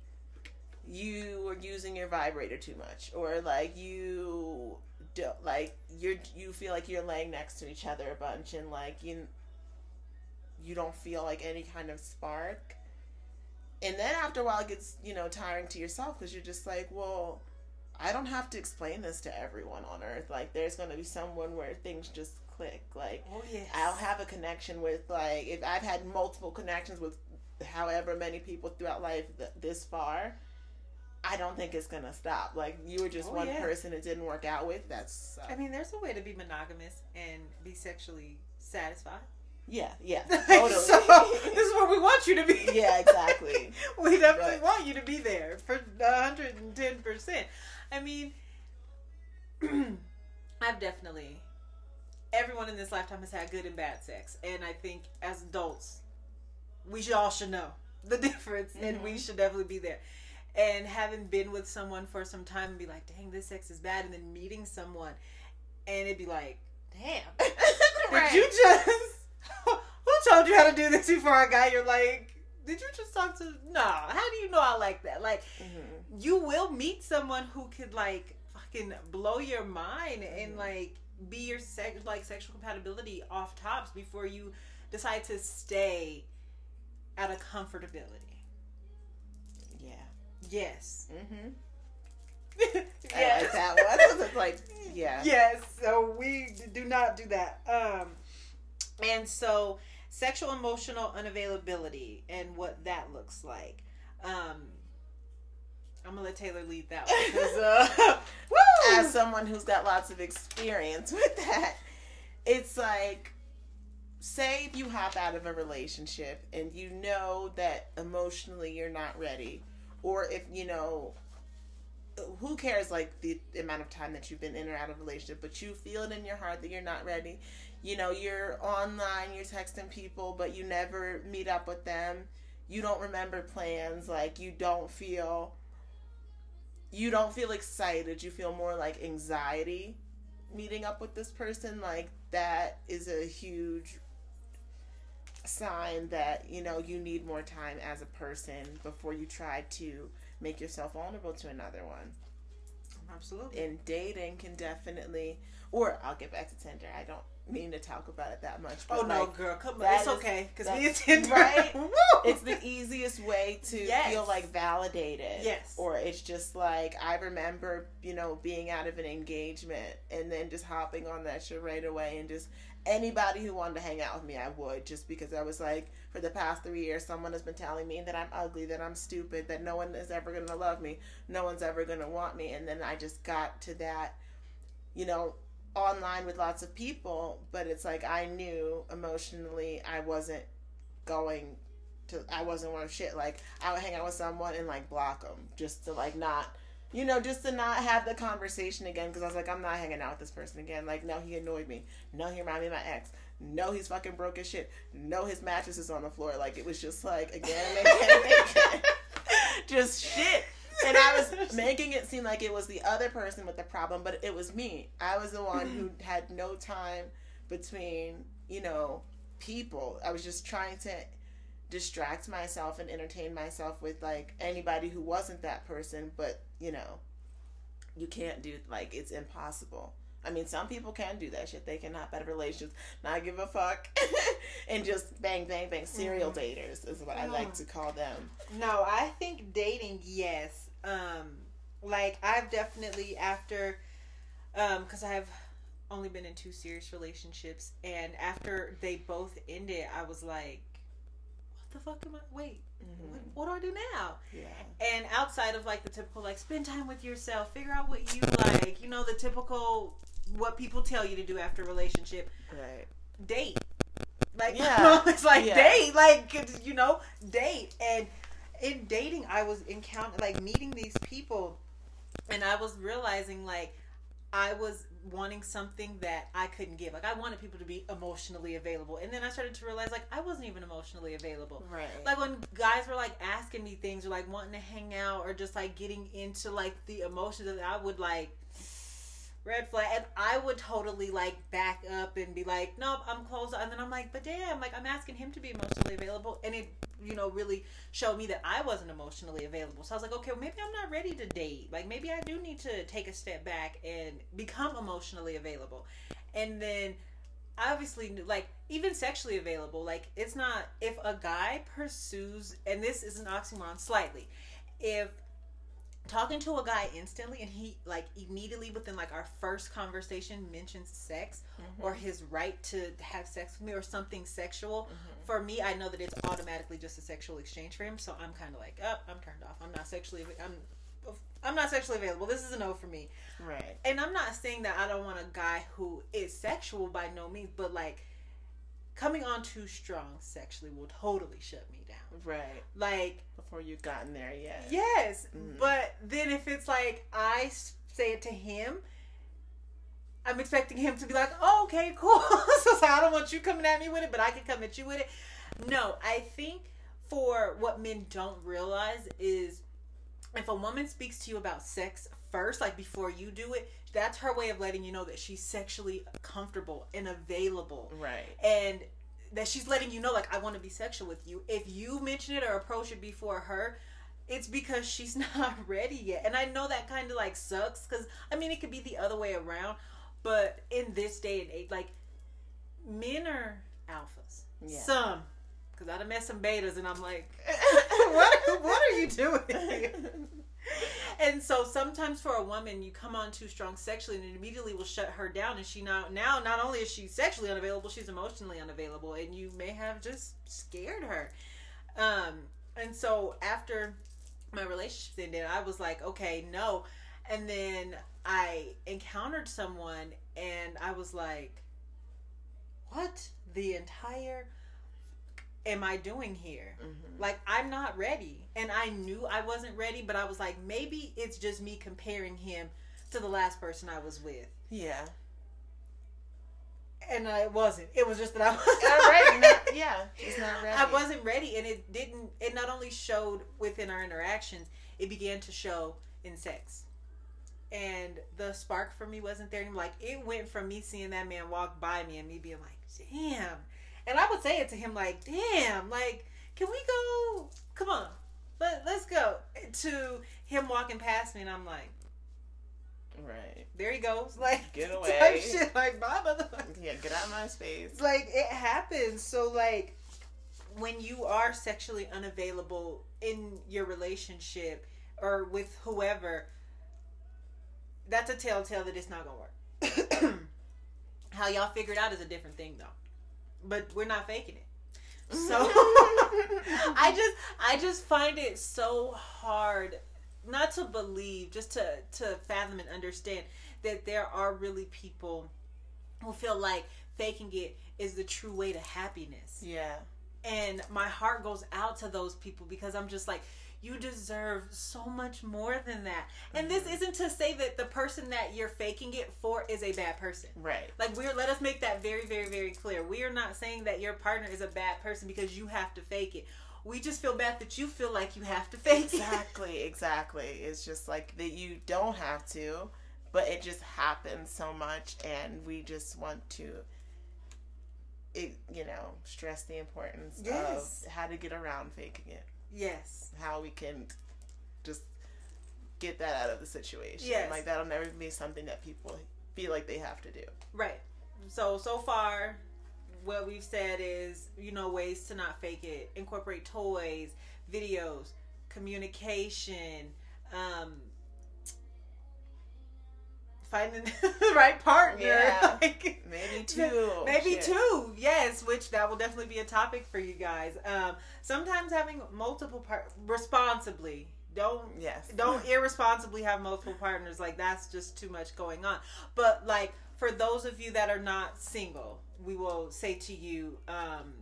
you are using your vibrator too much or like you don't like you're you feel like you're laying next to each other a bunch and like you you don't feel like any kind of spark and then after a while it gets you know tiring to yourself because you're just like well i don't have to explain this to everyone on earth like there's going to be someone where things just click. Like, oh, yes. I'll have a connection with like if I've had multiple connections with however many people throughout life th- this far. I don't think it's gonna stop. Like you were just oh, one yeah. person it didn't work out with. That's. Uh, I mean, there's a way to be monogamous and be sexually satisfied. Yeah, yeah, totally. so this is where we want you to be. Yeah, exactly. we definitely right. want you to be there for hundred and ten percent. I mean, I've definitely everyone in this lifetime has had good and bad sex, and I think as adults, we should all should know the difference, mm-hmm. and we mm-hmm. should definitely be there. And having been with someone for some time and be like, "Dang, this sex is bad," and then meeting someone, and it'd be like, "Damn, right. did you just who told you how to do this before I got?" You're like, did you just talk to? No. How do you know I like that? Like, mm-hmm. you will meet someone who could like fucking blow your mind mm-hmm. and like be your sex like sexual compatibility off tops before you decide to stay out of comfortability. Yeah. Yes. Mm-hmm. yes. I like that one. it's like, yeah. Yes. So we do not do that. Um, and so sexual emotional unavailability and what that looks like. Um, I'm gonna let Taylor lead that one uh, as someone who's got lots of experience with that, it's like say if you hop out of a relationship and you know that emotionally you're not ready, or if you know who cares like the amount of time that you've been in or out of relationship, but you feel it in your heart that you're not ready. You know, you're online, you're texting people, but you never meet up with them. You don't remember plans, like you don't feel you don't feel excited, you feel more like anxiety meeting up with this person, like that is a huge sign that, you know, you need more time as a person before you try to make yourself vulnerable to another one. Absolutely. And dating can definitely, or I'll get back to Tinder. I don't mean to talk about it that much. oh no, girl, come on, it's is, okay because me and Tinder, right? it's the easiest way to yes. feel like validated. Yes. Or it's just like I remember, you know, being out of an engagement and then just hopping on that shit right away and just anybody who wanted to hang out with me, I would just because I was like, for the past three years, someone has been telling me that I'm ugly, that I'm stupid, that no one is ever gonna love me, no one's ever gonna want me, and then I just got to that, you know, online with lots of people, but it's like I knew emotionally I wasn't going to, I wasn't worth shit. Like I would hang out with someone and like block them just to like not you know, just to not have the conversation again because I was like, I'm not hanging out with this person again. Like, no, he annoyed me. No, he reminded me of my ex. No, he's fucking broke as shit. No, his mattress is on the floor. Like, it was just like, again and again and again. just shit. And I was making it seem like it was the other person with the problem, but it was me. I was the one who had no time between, you know, people. I was just trying to distract myself and entertain myself with like anybody who wasn't that person but you know you can't do like it's impossible i mean some people can do that shit they can hop out of relationships not give a fuck and just bang bang bang serial mm. daters is what i like to call them no i think dating yes um like i've definitely after um because i've only been in two serious relationships and after they both ended i was like "What the fuck am I? Wait, mm-hmm. what, what, do I do now? Yeah. And outside of like the typical, like spend time with yourself, figure out what you like. You know, the typical what people tell you to do after a relationship. Right. Date. Like yeah, it's like yeah. date, like you know, date. And in dating, I was encountering like meeting these people, and I was realizing like I was wanting something that I couldn't give. Like I wanted people to be emotionally available, and then I started to realize like I wasn't even emotionally available. Right. Like when guys were like asking me things or like wanting to hang out or just like getting into like the emotions that I would like red flag and i would totally like back up and be like nope i'm close and then i'm like but damn like i'm asking him to be emotionally available and it you know really showed me that i wasn't emotionally available. So i was like okay well, maybe i'm not ready to date. Like maybe i do need to take a step back and become emotionally available. And then obviously like even sexually available like it's not if a guy pursues and this is an oxymoron slightly if talking to a guy instantly and he like immediately within like our first conversation mentions sex mm-hmm. or his right to have sex with me or something sexual. Mm-hmm. for me i know that it's automatically just a sexual exchange for him so i'm kind of like oh i'm turned off. I'm not sexually i'm i'm not sexually available. This is a no for me. Right. And i'm not saying that i don't want a guy who is sexual by no means but like coming on too strong sexually will totally shut me down. Right. Like before you've gotten there yet. Yes, mm. but then if it's like I say it to him, I'm expecting him to be like, "Oh, okay, cool." so I don't want you coming at me with it, but I can come at you with it. No, I think for what men don't realize is if a woman speaks to you about sex first, like before you do it, that's her way of letting you know that she's sexually comfortable and available. Right. And that she's letting you know like I want to be sexual with you. If you mention it or approach it before her, it's because she's not ready yet. And I know that kind of like sucks cuz I mean it could be the other way around, but in this day and age like men are alphas. Yeah. Some cuz I've met some betas and I'm like what what are you doing? and so sometimes for a woman, you come on too strong sexually, and it immediately will shut her down. And she now now not only is she sexually unavailable, she's emotionally unavailable, and you may have just scared her. Um, and so after my relationship ended, I was like, okay, no. And then I encountered someone, and I was like, what? The entire am I doing here? Mm-hmm. Like, I'm not ready. And I knew I wasn't ready, but I was like, maybe it's just me comparing him to the last person I was with. Yeah. And I wasn't. It was just that I was ready. Not, yeah, she's not ready. I wasn't ready, and it didn't. It not only showed within our interactions, it began to show in sex. And the spark for me wasn't there. And like it went from me seeing that man walk by me and me being like, "Damn, and I would say it to him like, damn, like, can we go? Come on, let, let's go. To him walking past me, and I'm like, Right. There he goes. Like get away. shit. Like bye motherfucker. Yeah, get out of my space. Like it happens. So like when you are sexually unavailable in your relationship or with whoever, that's a telltale that it's not gonna work. How y'all figure it out is a different thing though but we're not faking it. So I just I just find it so hard not to believe, just to to fathom and understand that there are really people who feel like faking it is the true way to happiness. Yeah. And my heart goes out to those people because I'm just like you deserve so much more than that. And mm-hmm. this isn't to say that the person that you're faking it for is a bad person. Right. Like we're let us make that very, very, very clear. We are not saying that your partner is a bad person because you have to fake it. We just feel bad that you feel like you have to fake exactly, it. Exactly, exactly. It's just like that you don't have to, but it just happens so much and we just want to it, you know, stress the importance yes. of how to get around faking it. Yes. How we can just get that out of the situation. Yes. Like that'll never be something that people feel like they have to do. Right. So so far what we've said is, you know, ways to not fake it. Incorporate toys, videos, communication, um, finding the right partner. Yeah. Like, maybe two. Maybe Shit. two. Yes, which that will definitely be a topic for you guys. Um, sometimes having multiple part responsibly. Don't yes. Don't irresponsibly have multiple partners. Like that's just too much going on. But like for those of you that are not single, we will say to you, um,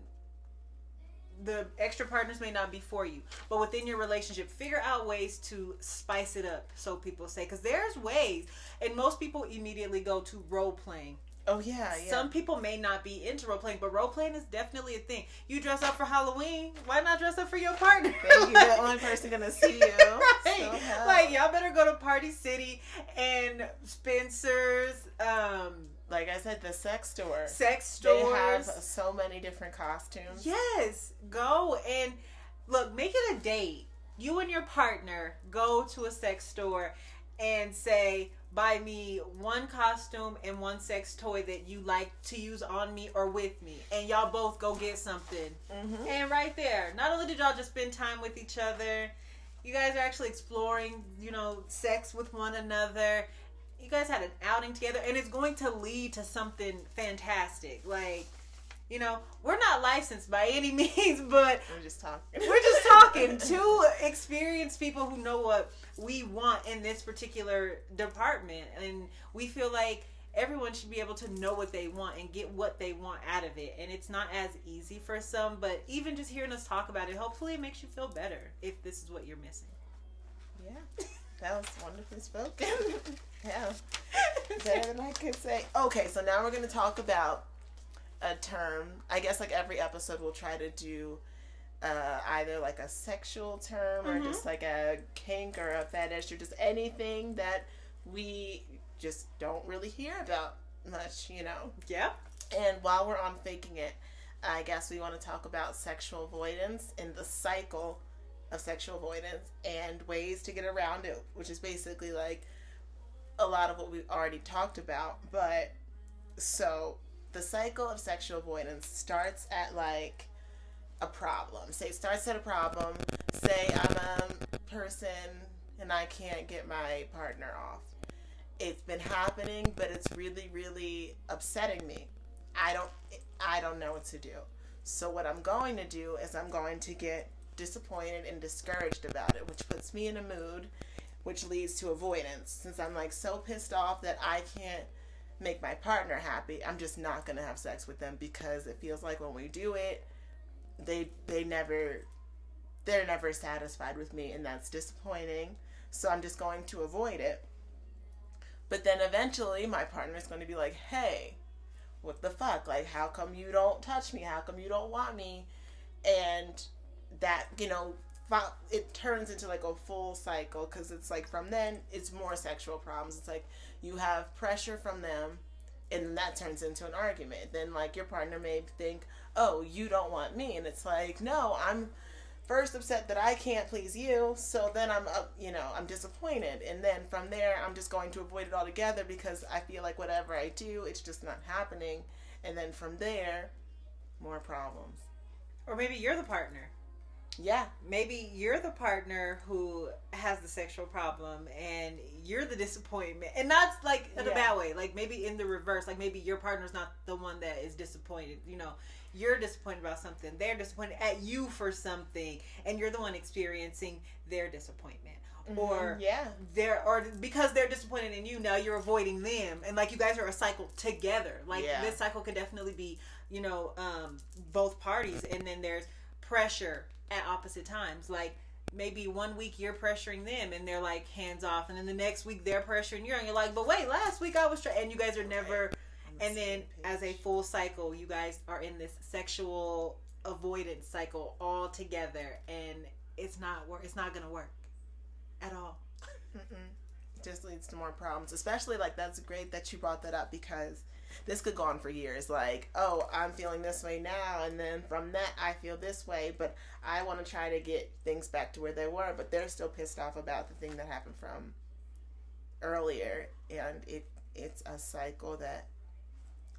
the extra partners may not be for you, but within your relationship, figure out ways to spice it up. So people say, because there's ways, and most people immediately go to role playing. Oh yeah, yeah. Some people may not be into role playing, but role playing is definitely a thing. You dress up for Halloween, why not dress up for your partner? You're the only person gonna see you. right. So like y'all better go to Party City and Spencer's. Um, like I said, the sex store. Sex stores. They have so many different costumes. Yes. Go and look, make it a date. You and your partner go to a sex store and say, buy me one costume and one sex toy that you like to use on me or with me. And y'all both go get something. Mm-hmm. And right there, not only did y'all just spend time with each other, you guys are actually exploring, you know, sex with one another you guys had an outing together and it's going to lead to something fantastic. Like, you know, we're not licensed by any means, but we're just talking. We're just talking. Two experienced people who know what we want in this particular department. And we feel like everyone should be able to know what they want and get what they want out of it. And it's not as easy for some, but even just hearing us talk about it, hopefully it makes you feel better if this is what you're missing. Yeah. That was wonderfully spoken. Yeah. Better than I could say. Okay, so now we're going to talk about a term. I guess like every episode we'll try to do uh, either like a sexual term mm-hmm. or just like a kink or a fetish or just anything that we just don't really hear about much, you know? Yeah. And while we're on faking it, I guess we want to talk about sexual avoidance and the cycle of sexual avoidance and ways to get around it, which is basically like a lot of what we've already talked about. But so the cycle of sexual avoidance starts at like a problem. Say it starts at a problem. Say I'm a person and I can't get my partner off. It's been happening, but it's really, really upsetting me. I don't I don't know what to do. So what I'm going to do is I'm going to get disappointed and discouraged about it, which puts me in a mood which leads to avoidance. Since I'm like so pissed off that I can't make my partner happy, I'm just not to have sex with them because it feels like when we do it, they they never they're never satisfied with me and that's disappointing. So I'm just going to avoid it. But then eventually my partner is going to be like, "Hey, what the fuck? Like, how come you don't touch me? How come you don't want me? And that, you know, it turns into like a full cycle because it's like from then it's more sexual problems. It's like you have pressure from them and that turns into an argument. Then like your partner may think, "Oh, you don't want me." And it's like, "No, I'm first upset that I can't please you, so then I'm up, you know, I'm disappointed. And then from there, I'm just going to avoid it altogether because I feel like whatever I do, it's just not happening. And then from there, more problems. Or maybe you're the partner. Yeah. Maybe you're the partner who has the sexual problem and you're the disappointment. And not like in yeah. a bad way. Like maybe in the reverse. Like maybe your partner's not the one that is disappointed. You know, you're disappointed about something. They're disappointed at you for something. And you're the one experiencing their disappointment. Mm-hmm. Or yeah, they're or because they're disappointed in you, now you're avoiding them, and like you guys are a cycle together. Like yeah. this cycle could definitely be, you know, um, both parties, and then there's pressure at opposite times. Like maybe one week you're pressuring them and they're like hands off, and then the next week they're pressuring you, and you're like, but wait, last week I was trying, and you guys are never. And then as a full cycle, you guys are in this sexual avoidance cycle all together, and it's not work. It's not gonna work at all. Mm-mm. Just leads to more problems. Especially like that's great that you brought that up because this could go on for years. Like, oh, I'm feeling this way now, and then from that, I feel this way, but I want to try to get things back to where they were, but they're still pissed off about the thing that happened from earlier, and it it's a cycle that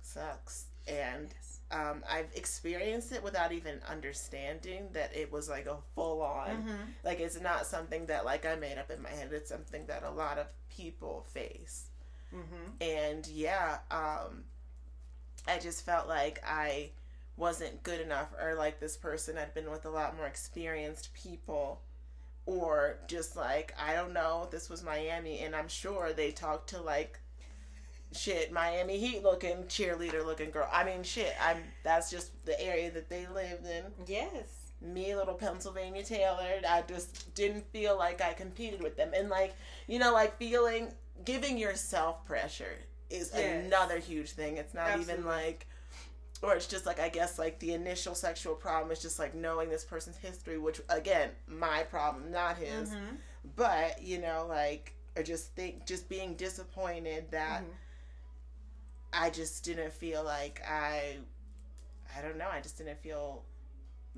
sucks. And um, I've experienced it without even understanding that it was like a full on. Mm-hmm. Like it's not something that like I made up in my head. It's something that a lot of people face. Mm-hmm. And yeah, um, I just felt like I wasn't good enough, or like this person had been with a lot more experienced people, or just like, I don't know, this was Miami, and I'm sure they talked to like shit Miami Heat looking cheerleader looking girl. I mean shit, I'm that's just the area that they lived in. Yes. Me little Pennsylvania Taylor, I just didn't feel like I competed with them. And like, you know, like feeling giving yourself pressure is yes. another huge thing. It's not Absolutely. even like or it's just like I guess like the initial sexual problem is just like knowing this person's history, which again, my problem, not his. Mm-hmm. But, you know, like or just think just being disappointed that mm-hmm. I just didn't feel like I I don't know, I just didn't feel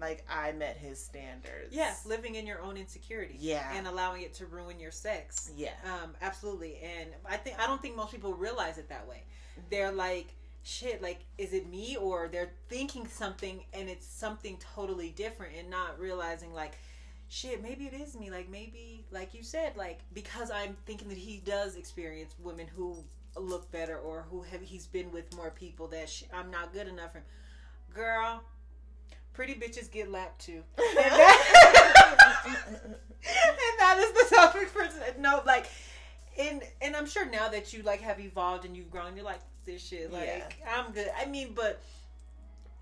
like I met his standards. Yeah, living in your own insecurity. Yeah, and allowing it to ruin your sex. Yeah, um, absolutely. And I think I don't think most people realize it that way. They're like, shit, like, is it me? Or they're thinking something and it's something totally different, and not realizing like. Shit, maybe it is me. Like maybe, like you said, like because I'm thinking that he does experience women who look better or who have he's been with more people that sh- I'm not good enough for. Girl, pretty bitches get lapped too. and, that, and that is the topic for no like and and I'm sure now that you like have evolved and you've grown, you're like this shit. Like yeah. I'm good. I mean, but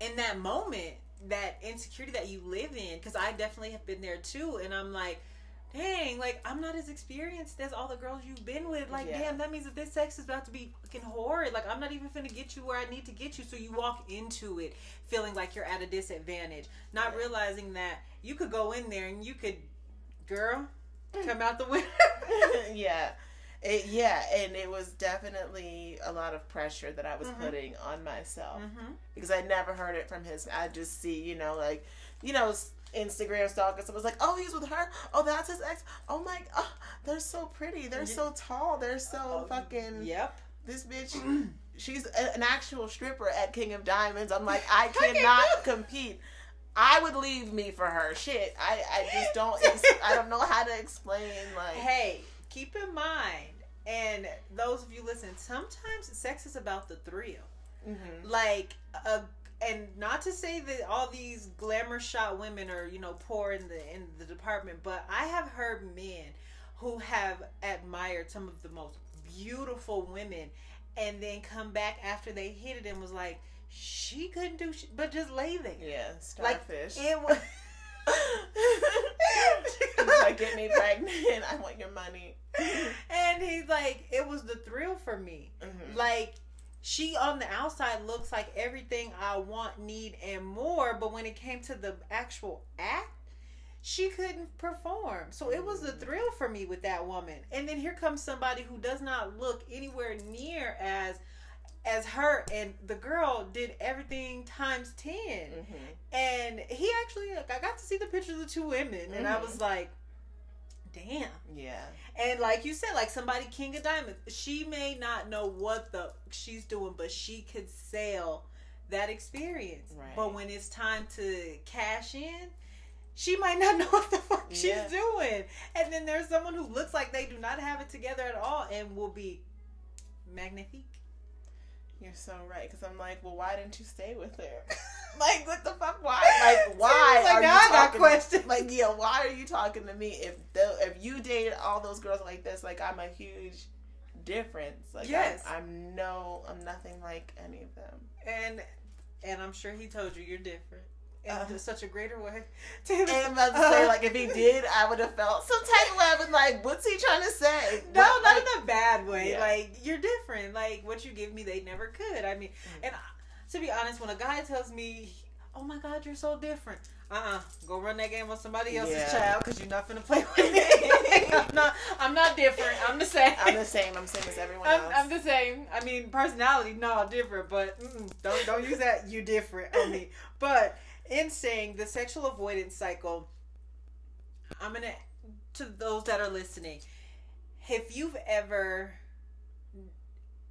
in that moment, that insecurity that you live in, because I definitely have been there too, and I'm like, dang, like I'm not as experienced as all the girls you've been with. Like, yeah. damn, that means that this sex is about to be fucking horrid. Like, I'm not even gonna get you where I need to get you. So you walk into it feeling like you're at a disadvantage, not yeah. realizing that you could go in there and you could, girl, come out the window. yeah. It, yeah, and it was definitely a lot of pressure that I was mm-hmm. putting on myself mm-hmm. because I never heard it from his. I just see, you know, like, you know, Instagram I was like, oh, he's with her. Oh, that's his ex. Oh my, oh, they're so pretty. They're so tall. They're so oh, fucking. Yep. This bitch, she's an actual stripper at King of Diamonds. I'm like, I cannot compete. I would leave me for her. Shit, I, I just don't. I don't know how to explain. Like, hey, keep in mind, and those of you listen, sometimes sex is about the thrill. Mm-hmm. Like a and not to say that all these glamour shot women are you know poor in the in the department, but I have heard men who have admired some of the most beautiful women, and then come back after they hit it and was like, she couldn't do shit but just lay there. Yeah, starfish. Like, it was. like, get me pregnant. I want your money. And he's like, it was the thrill for me. Mm-hmm. Like, she on the outside looks like everything I want, need, and more. But when it came to the actual act, she couldn't perform. So it was a mm. thrill for me with that woman. And then here comes somebody who does not look anywhere near as as her and the girl did everything times 10 mm-hmm. and he actually like, i got to see the pictures of the two women mm-hmm. and i was mm-hmm. like damn yeah and like you said, like somebody King of Diamonds, she may not know what the she's doing, but she could sell that experience. Right. But when it's time to cash in, she might not know what the fuck yeah. she's doing. And then there's someone who looks like they do not have it together at all and will be magnifique. You're so right. Because I'm like, well, why didn't you stay with her? like, what the fuck? Why? Like, why like, are now you talking? Question. Like, yeah, why are you talking to me? If the, if you dated all those girls like this, like, I'm a huge difference. Like, yes, I'm, I'm no, I'm nothing like any of them. And and I'm sure he told you you're different in uh, such a greater way. and I'm about to say, like, if he did, I would have felt some type of way. I was like, what's he trying to say? No, but, not like, in a bad way. Yeah. Like, you're different. Like, what you give me, they never could. I mean, mm-hmm. and to be honest, when a guy tells me, oh my God, you're so different. Uh uh-uh. uh go run that game with somebody else's yeah. child because you're not gonna play with me. I'm not. I'm not different. I'm the same. I'm the same. I'm the same as everyone I'm, else. I'm the same. I mean, personality, no, different, but don't don't use that. You different on me. But in saying the sexual avoidance cycle, I'm gonna to those that are listening, if you've ever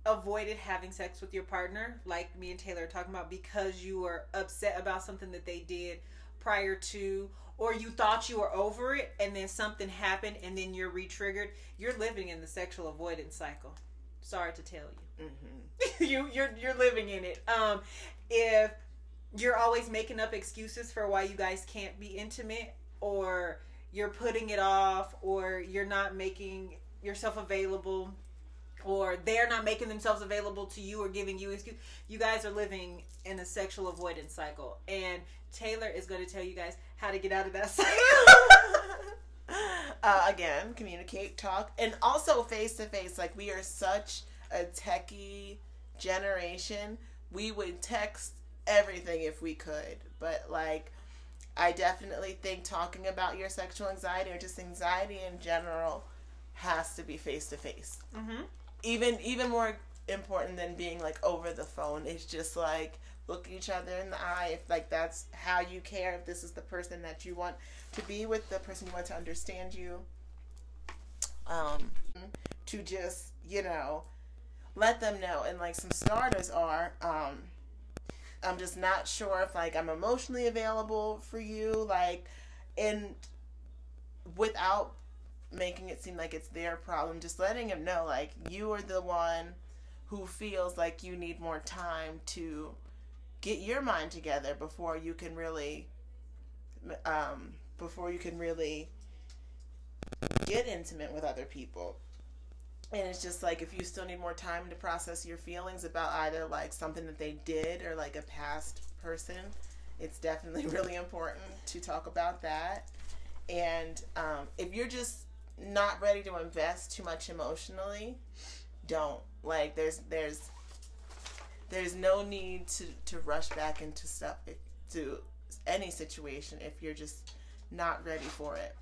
avoided having sex with your partner, like me and Taylor are talking about, because you were upset about something that they did prior to, or you thought you were over it and then something happened and then you're re-triggered, you're living in the sexual avoidance cycle. Sorry to tell you. Mm-hmm. you you're you're living in it. Um, if you're always making up excuses for why you guys can't be intimate or you're putting it off or you're not making yourself available or they're not making themselves available to you or giving you excuse you guys are living in a sexual avoidance cycle. And taylor is going to tell you guys how to get out of that cycle. Uh, again communicate talk and also face to face like we are such a techie generation. We would text everything if we could. But like, I definitely think talking about your sexual anxiety or just anxiety in general has to be face to face. Even even more important than being like over the phone. It's just like look each other in the eye if like that's how you care if this is the person that you want to be with the person you want to understand you um to just you know let them know and like some starters are um I'm just not sure if like I'm emotionally available for you, like, and without making it seem like it's their problem, just letting him know like you are the one who feels like you need more time to get your mind together before you can really um before you can really get intimate with other people and it's just like if you still need more time to process your feelings about either like something that they did or like a past person it's definitely really important to talk about that. And um, if you're just not ready to invest too much emotionally don't. Like there's there's there's no need to to rush back into stuff to any situation if you're just not ready for it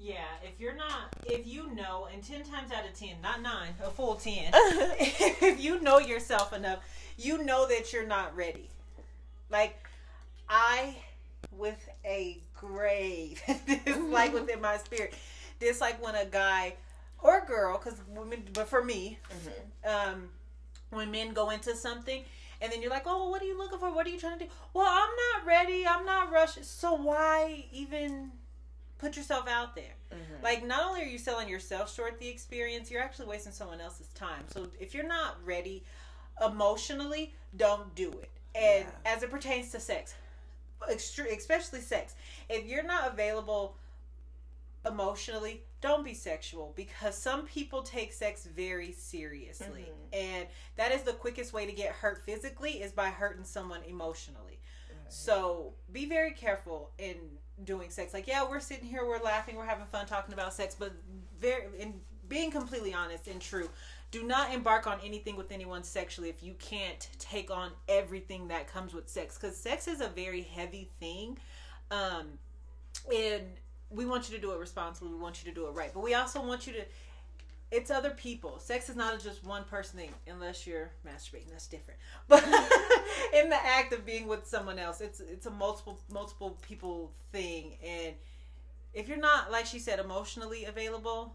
Yeah, if you're not, if you know, and 10 times out of 10, not 9, a full 10, if you know yourself enough, you know that you're not ready. Like, I, with a grave dislike within my spirit, dislike when a guy or girl, because women, but for me, mm-hmm. um, when men go into something and then you're like, oh, what are you looking for? What are you trying to do? Well, I'm not ready. I'm not rushing. So why even put yourself out there? Mm-hmm. Like, not only are you selling yourself short the experience, you're actually wasting someone else's time. So if you're not ready emotionally, don't do it. And yeah. as it pertains to sex, especially sex, if you're not available emotionally, don't be sexual because some people take sex very seriously. Mm-hmm. And that is the quickest way to get hurt physically is by hurting someone emotionally. Right. So be very careful in doing sex. Like, yeah, we're sitting here, we're laughing, we're having fun talking about sex, but very and being completely honest and true, do not embark on anything with anyone sexually if you can't take on everything that comes with sex because sex is a very heavy thing um and we want you to do it responsibly. We want you to do it right. But we also want you to it's other people. Sex is not just one person thing, unless you're masturbating. That's different. But in the act of being with someone else, it's it's a multiple multiple people thing. And if you're not, like she said, emotionally available,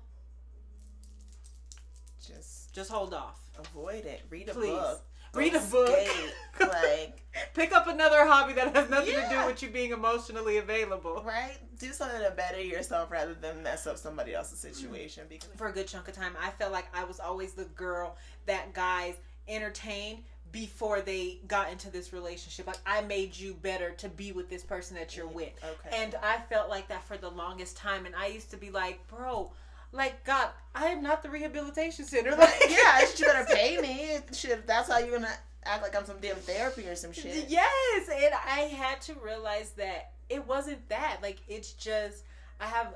just just hold off. Avoid it. Read a Please. book read a book. like pick up another hobby that has nothing yeah. to do with you being emotionally available. Right? Do something to better yourself rather than mess up somebody else's situation. Because for a good chunk of time, I felt like I was always the girl that guys entertained before they got into this relationship. Like I made you better to be with this person that you're with. Okay. And I felt like that for the longest time and I used to be like, "Bro, like God, I am not the rehabilitation center. Like, yeah, you better pay me. Shit, that's how you're gonna act like I'm some damn therapy or some shit. Yes, and I had to realize that it wasn't that. Like it's just I have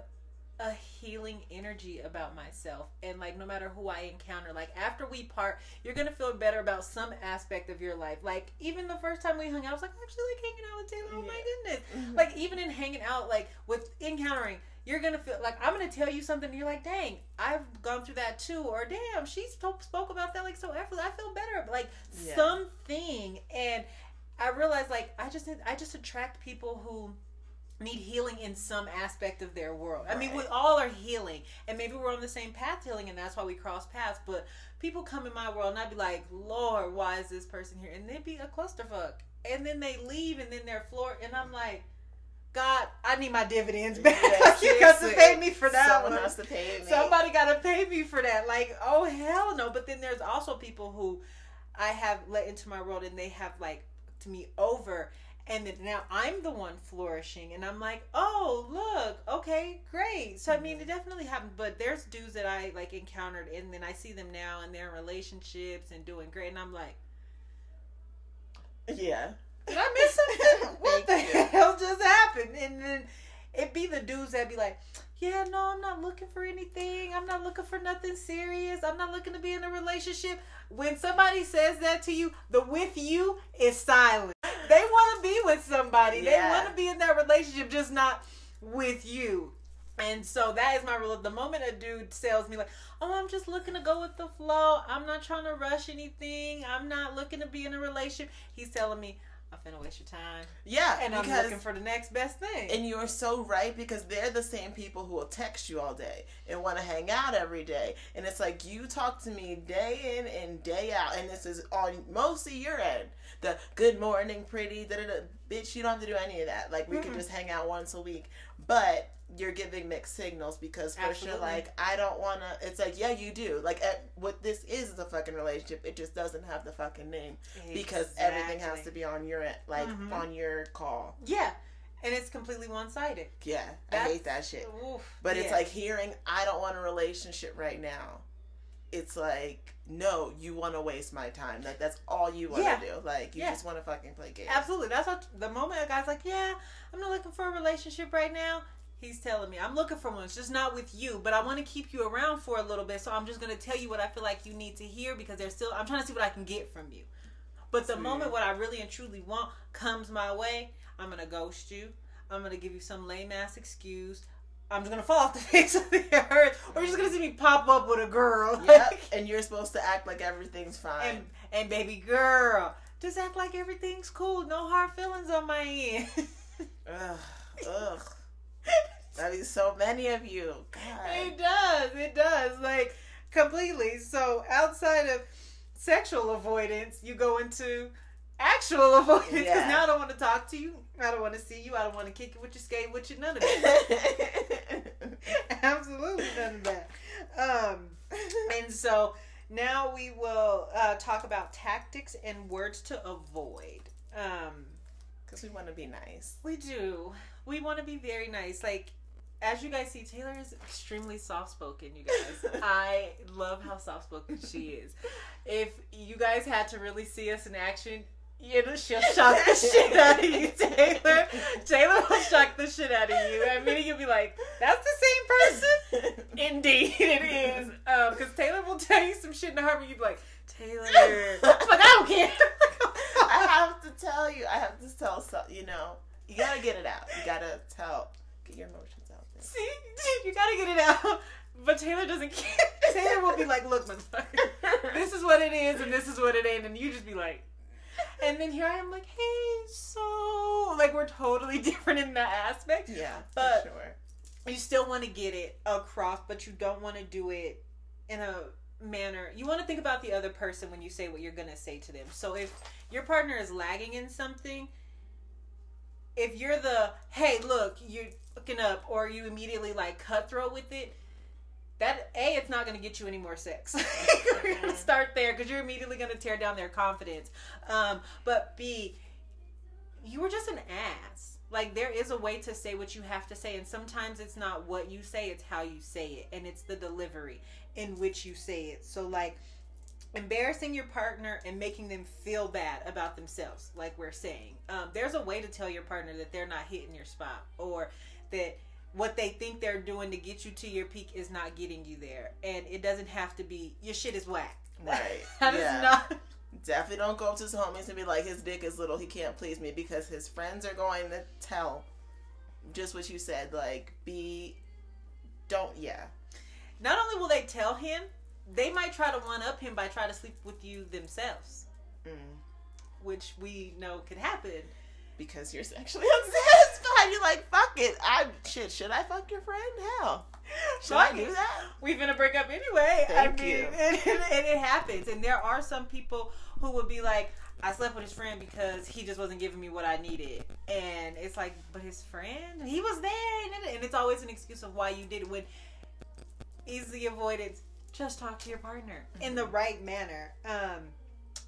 a healing energy about myself and like no matter who I encounter like after we part you're gonna feel better about some aspect of your life like even the first time we hung out I was like I actually like hanging out with Taylor oh my goodness mm-hmm. like even in hanging out like with encountering you're gonna feel like I'm gonna tell you something. And you're like, dang, I've gone through that too, or damn, she spoke about that like so effortless. I feel better, like yeah. something. And I realized like I just I just attract people who need healing in some aspect of their world. Right. I mean, we all are healing, and maybe we're on the same path healing, and that's why we cross paths. But people come in my world, and I'd be like, Lord, why is this person here? And they'd be a clusterfuck, and then they leave, and then they're floored, and I'm like God, I need my dividends back. Yeah, you got to pay me for that Someone one. Has to pay me. Somebody got to pay me for that. Like, oh hell no! But then there's also people who I have let into my world, and they have like to me over, and then now I'm the one flourishing, and I'm like, oh look, okay, great. So I mean, it mm-hmm. definitely happened. But there's dudes that I like encountered, and then I see them now, and they're in relationships and doing great, and I'm like, yeah. Did I miss something? what the you. hell just happened? And then it'd be the dudes that'd be like, yeah, no, I'm not looking for anything. I'm not looking for nothing serious. I'm not looking to be in a relationship. When somebody says that to you, the with you is silent. They want to be with somebody. Yeah. They want to be in that relationship, just not with you. And so that is my rule. Of the moment a dude tells me like, "Oh, I'm just looking to go with the flow. I'm not trying to rush anything. I'm not looking to be in a relationship," he's telling me, I'm finna waste your time. Yeah, and I'm looking for the next best thing. And you're so right because they're the same people who will text you all day and want to hang out every day. And it's like you talk to me day in and day out, and this is on mostly your end. The good morning, pretty, da da da. Bitch, you don't have to do any of that. Like we mm-hmm. can just hang out once a week, but you're giving mixed signals because first you're like, I don't want to. It's like, yeah, you do. Like, at, what this is is a fucking relationship. It just doesn't have the fucking name exactly. because everything has to be on your like mm-hmm. on your call. Yeah. And it's completely one sided. Yeah, That's, I hate that shit. Oof, but yeah. it's like hearing, I don't want a relationship right now. It's like, no, you want to waste my time. Like that's all you want to yeah. do. Like you yeah. just want to fucking play games. Absolutely. That's what the moment a guy's like, yeah, I'm not looking for a relationship right now He's telling me, I'm looking for one. It's just not with you, but I want to keep you around for a little bit. So I'm just going to tell you what I feel like you need to hear because there's still, I'm trying to see what I can get from you. But the moment what I really and truly want comes my way, I'm going to ghost you. I'm going to give you some lame ass excuse. I'm just gonna fall off the face of the earth, or you're just gonna see me pop up with a girl. Yep. and you're supposed to act like everything's fine. And, and baby girl, just act like everything's cool. No hard feelings on my end. ugh, ugh. That is so many of you. God. It does. It does. Like completely. So outside of sexual avoidance, you go into actual avoidance because Yeah. now I don't want to talk to you. I don't want to see you. I don't want to kick it with you, skate with you. None of that. Absolutely none of that. Um, and so now we will uh, talk about tactics and words to avoid. Um, Because we want to be nice. we do. We want to be very nice. Like, as you guys see, Taylor is extremely soft spoken, you guys. I love how soft spoken she is. If you guys had to really see us in action, you know, she'll shock the shit out of you, Taylor. Taylor will shock the shit out of you. I mean, you'll be like, that's the same person? Indeed, it is. Um, because Taylor will tell you some shit in the heartbeat. You'll be like, Taylor. like, I don't care. I have to tell you. I have to tell so you know. You gotta get it out. You gotta tell. Get your emotions out there. See, you gotta get it out. But Taylor doesn't care. Taylor will be like, "Look, motherfucker, this is what it is, and this is what it ain't," and you just be like, and then here I am, like, "Hey, so like we're totally different in that aspect. Yeah, But- for sure. You still want to get it across, but you don't want to do it in a manner. You want to think about the other person when you say what you're gonna say to them. So if your partner is lagging in something, if you're the hey, look, you're looking up, or you immediately like cutthroat with it, that a it's not going to get you any more sex. We're going to start there because you're immediately going to tear down their confidence. Um, but b you were just an ass. Like there is a way to say what you have to say, and sometimes it's not what you say; it's how you say it, and it's the delivery in which you say it. So like embarrassing your partner and making them feel bad about themselves like we're saying um, there's a way to tell your partner that they're not hitting your spot or that what they think they're doing to get you to your peak is not getting you there and it doesn't have to be your shit is whack Right. that is yeah. not Definitely don't go up to his homies and be like, his dick is little, he can't please me, because his friends are going to tell just what you said. Like, be, don't, yeah. not only will they tell him they might try to one up him by trying to sleep with you themselves Mm. which we know could happen Because you're sexually unsatisfied. You're like, fuck it. I, shit, should I fuck your friend? Hell. Should Fuck I do it. that? we're gonna break up anyway. Thank I mean, you. And, and it happens. And there are some people who would be like, I slept with his friend because he just wasn't giving me what I needed. And it's like, but his friend, he was there. And it's always an excuse of why you did it. When easy avoidance, just talk to your partner in the right manner. Um,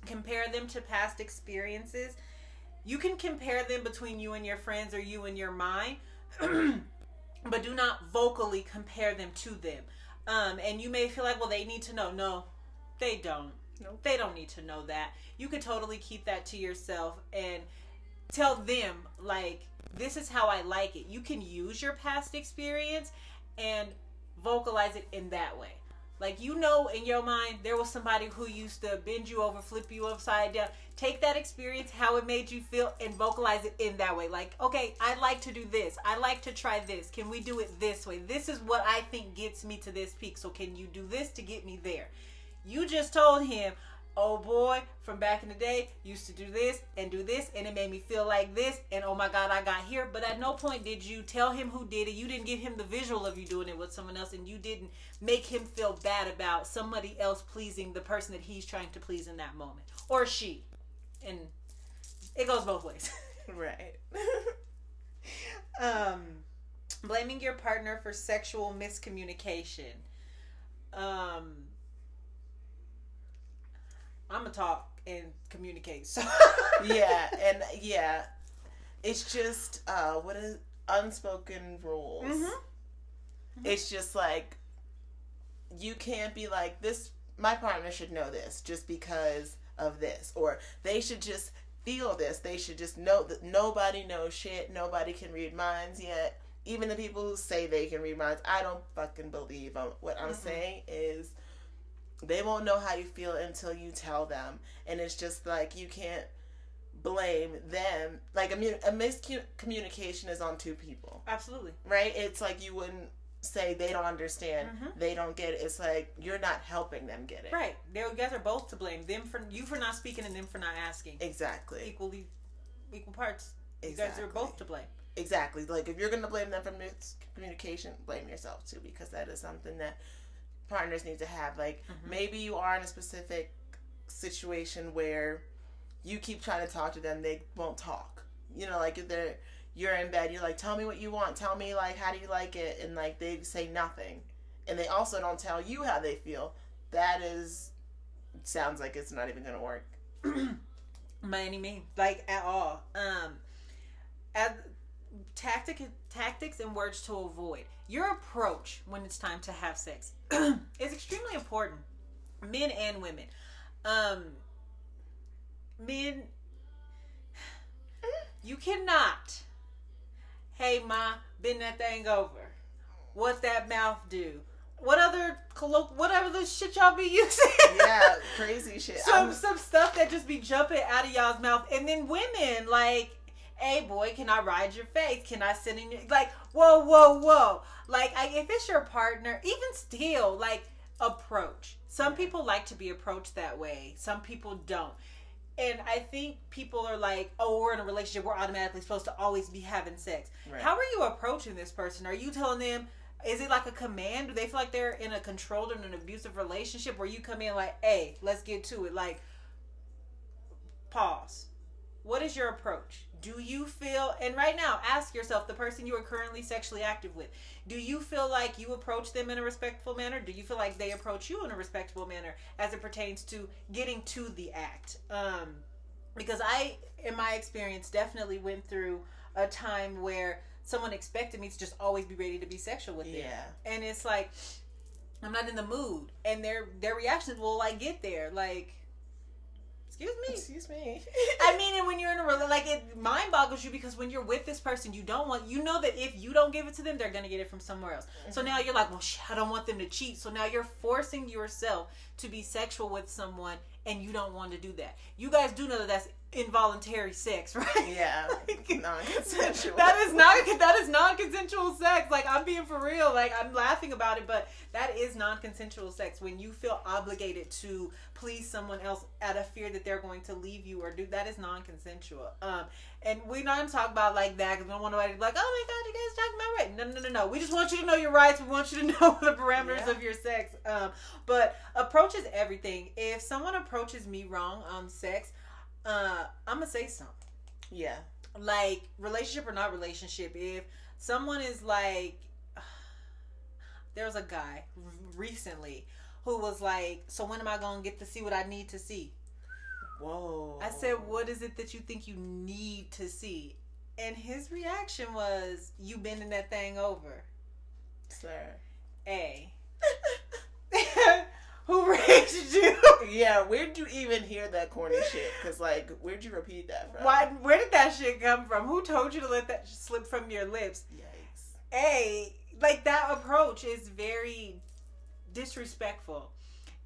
compare them to past experiences. You can compare them between you and your friends or you and your mind. but do not vocally compare them to them. Um, and you may feel like, well, they need to know. No, they don't. Nope. They don't need to know that. You could totally keep that to yourself and tell them, like, this is how I like it. You can use your past experience and vocalize it in that way. Like, you know, in your mind, there was somebody who used to bend you over, flip you upside down. Take that experience, how it made you feel, and vocalize it in that way. Like, okay, I like to do this. I like to try this. Can we do it this way? This is what I think gets me to this peak. So, can you do this to get me there? You just told him, oh boy, from back in the day, used to do this and do this, and it made me feel like this, and oh my god, I got here. But at no point did you tell him who did it. You didn't give him the visual of you doing it with someone else, and you didn't make him feel bad about somebody else pleasing the person that he's trying to please in that moment, or she. And it goes both ways. Right. um, blaming your partner for sexual miscommunication. Um, I'm gonna talk and communicate. So yeah, and yeah, it's just uh, what is unspoken rules. Mhm. It's just like you can't be like this. My partner should know this just because of this, or they should just feel this. They should just know that nobody knows shit. Nobody can read minds yet. Even the people who say they can read minds, I don't fucking believe them. What I'm Mhm. saying is they won't know how you feel until you tell them and it's just like you can't blame them. Like a, a miscommunication is on two people. Absolutely. Right? It's like you wouldn't say they don't understand, mm-hmm. they don't get it. It's like you're not helping them get it. Right. They you guys are both to blame. Them for you for not speaking and them for not asking. Exactly. Equally equal parts. Exactly. You guys are both to blame. Exactly. Like if you're gonna blame them for miscommunication, blame yourself too because that is something that partners need to have. Like mm-hmm. maybe you are in a specific situation where you keep trying to talk to them, they won't talk. You know, like if they're you're in bed, you're like, tell me what you want, tell me like how do you like it, and like they say nothing, and they also don't tell you how they feel. That is sounds like it's not even gonna work. By any means, like at all. Um, as tactic tactics and words to avoid. Your approach when it's time to have sex is extremely important, men and women. Um, men, you cannot. Hey, ma, bend that thing over. What's that mouth do? What other colloq- whatever the shit y'all be using? yeah, crazy shit. Some I'm... some stuff that just be jumping out of y'all's mouth, and then women like, "Hey, boy, can I ride your face? Can I sit in your like?" Whoa, whoa, whoa! Like, I, if it's your partner, even still, like, approach. Some people like to be approached that way. Some people don't. And I think people are like, oh, we're in a relationship. We're automatically supposed to always be having sex. Right. How are you approaching this person? Are you telling them, is it like a command? Do they feel like they're in a controlled and an abusive relationship where you come in like, hey, let's get to it? Like, pause. What is your approach? Do you feel, and right now, ask yourself the person you are currently sexually active with, do you feel like you approach them in a respectful manner? Do you feel like they approach you in a respectful manner as it pertains to getting to the act? Um, because I, in my experience, definitely went through a time where someone expected me to just always be ready to be sexual with them. Yeah. And it's like, I'm not in the mood. And their their reactions will like get there. Like, Excuse me. Excuse me. I mean, and when you're in a relationship, like it mind boggles you because when you're with this person, you don't want you know that if you don't give it to them, they're gonna get it from somewhere else. Mm-hmm. So now you're like, well, I don't want them to cheat. So now you're forcing yourself to be sexual with someone, and you don't want to do that. You guys do know that that's involuntary sex, right? Yeah, non-consensual. that is not that is non-consensual sex. Like I'm being for real. Like I'm laughing about it, but that is non-consensual sex when you feel obligated to please someone else out of fear that they're going to leave you or do that is non-consensual. Um, and we're not gonna talk about like that because we don't want nobody to be like, oh my god, you guys talking about right? No, no, no, no. We just want you to know your rights. We want you to know the parameters yeah. of your sex. Um, but approach is everything. If someone approaches me wrong on sex uh, I'm gonna say something. Yeah. Like relationship or not relationship, if someone is like, there was a guy recently who was like, "So when am I gonna get to see what I need to see?" Whoa. I said, "What is it that you think you need to see?" And his reaction was, "You bending that thing over, sir." A. Who raised you? yeah, where'd you even hear that corny shit? Because, like, where'd you repeat that from? Why? Where did that shit come from? Who told you to let that slip from your lips? Yikes. A, like, that approach is very disrespectful.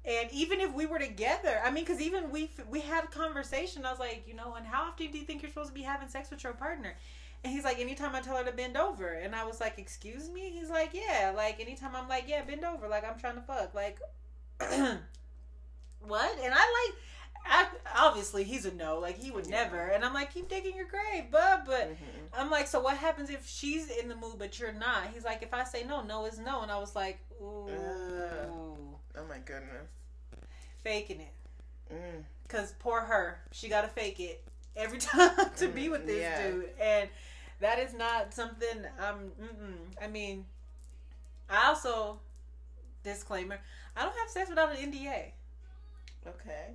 And even if we were together, I mean, because even we we had a conversation. I was like, you know, and how often do you think you're supposed to be having sex with your partner? And he's like, anytime I tell her to bend over, and I was like, excuse me. He's like, yeah, like anytime I'm like, yeah, bend over, like I'm trying to fuck, like what? And I like. I, obviously, he's a no. Like he would yeah. never. And I'm like, keep digging your grave, bud. But mm-hmm. I'm like, so what happens if she's in the mood but you're not? He's like, if I say no, no is no. And I was like, ooh. Uh, oh my goodness. Faking it. Mm. Cause poor her, she got to fake it every time to mm, be with this yeah. dude, and that is not something I'm. I mean, I also disclaimer. I don't have sex without an NDA. Okay.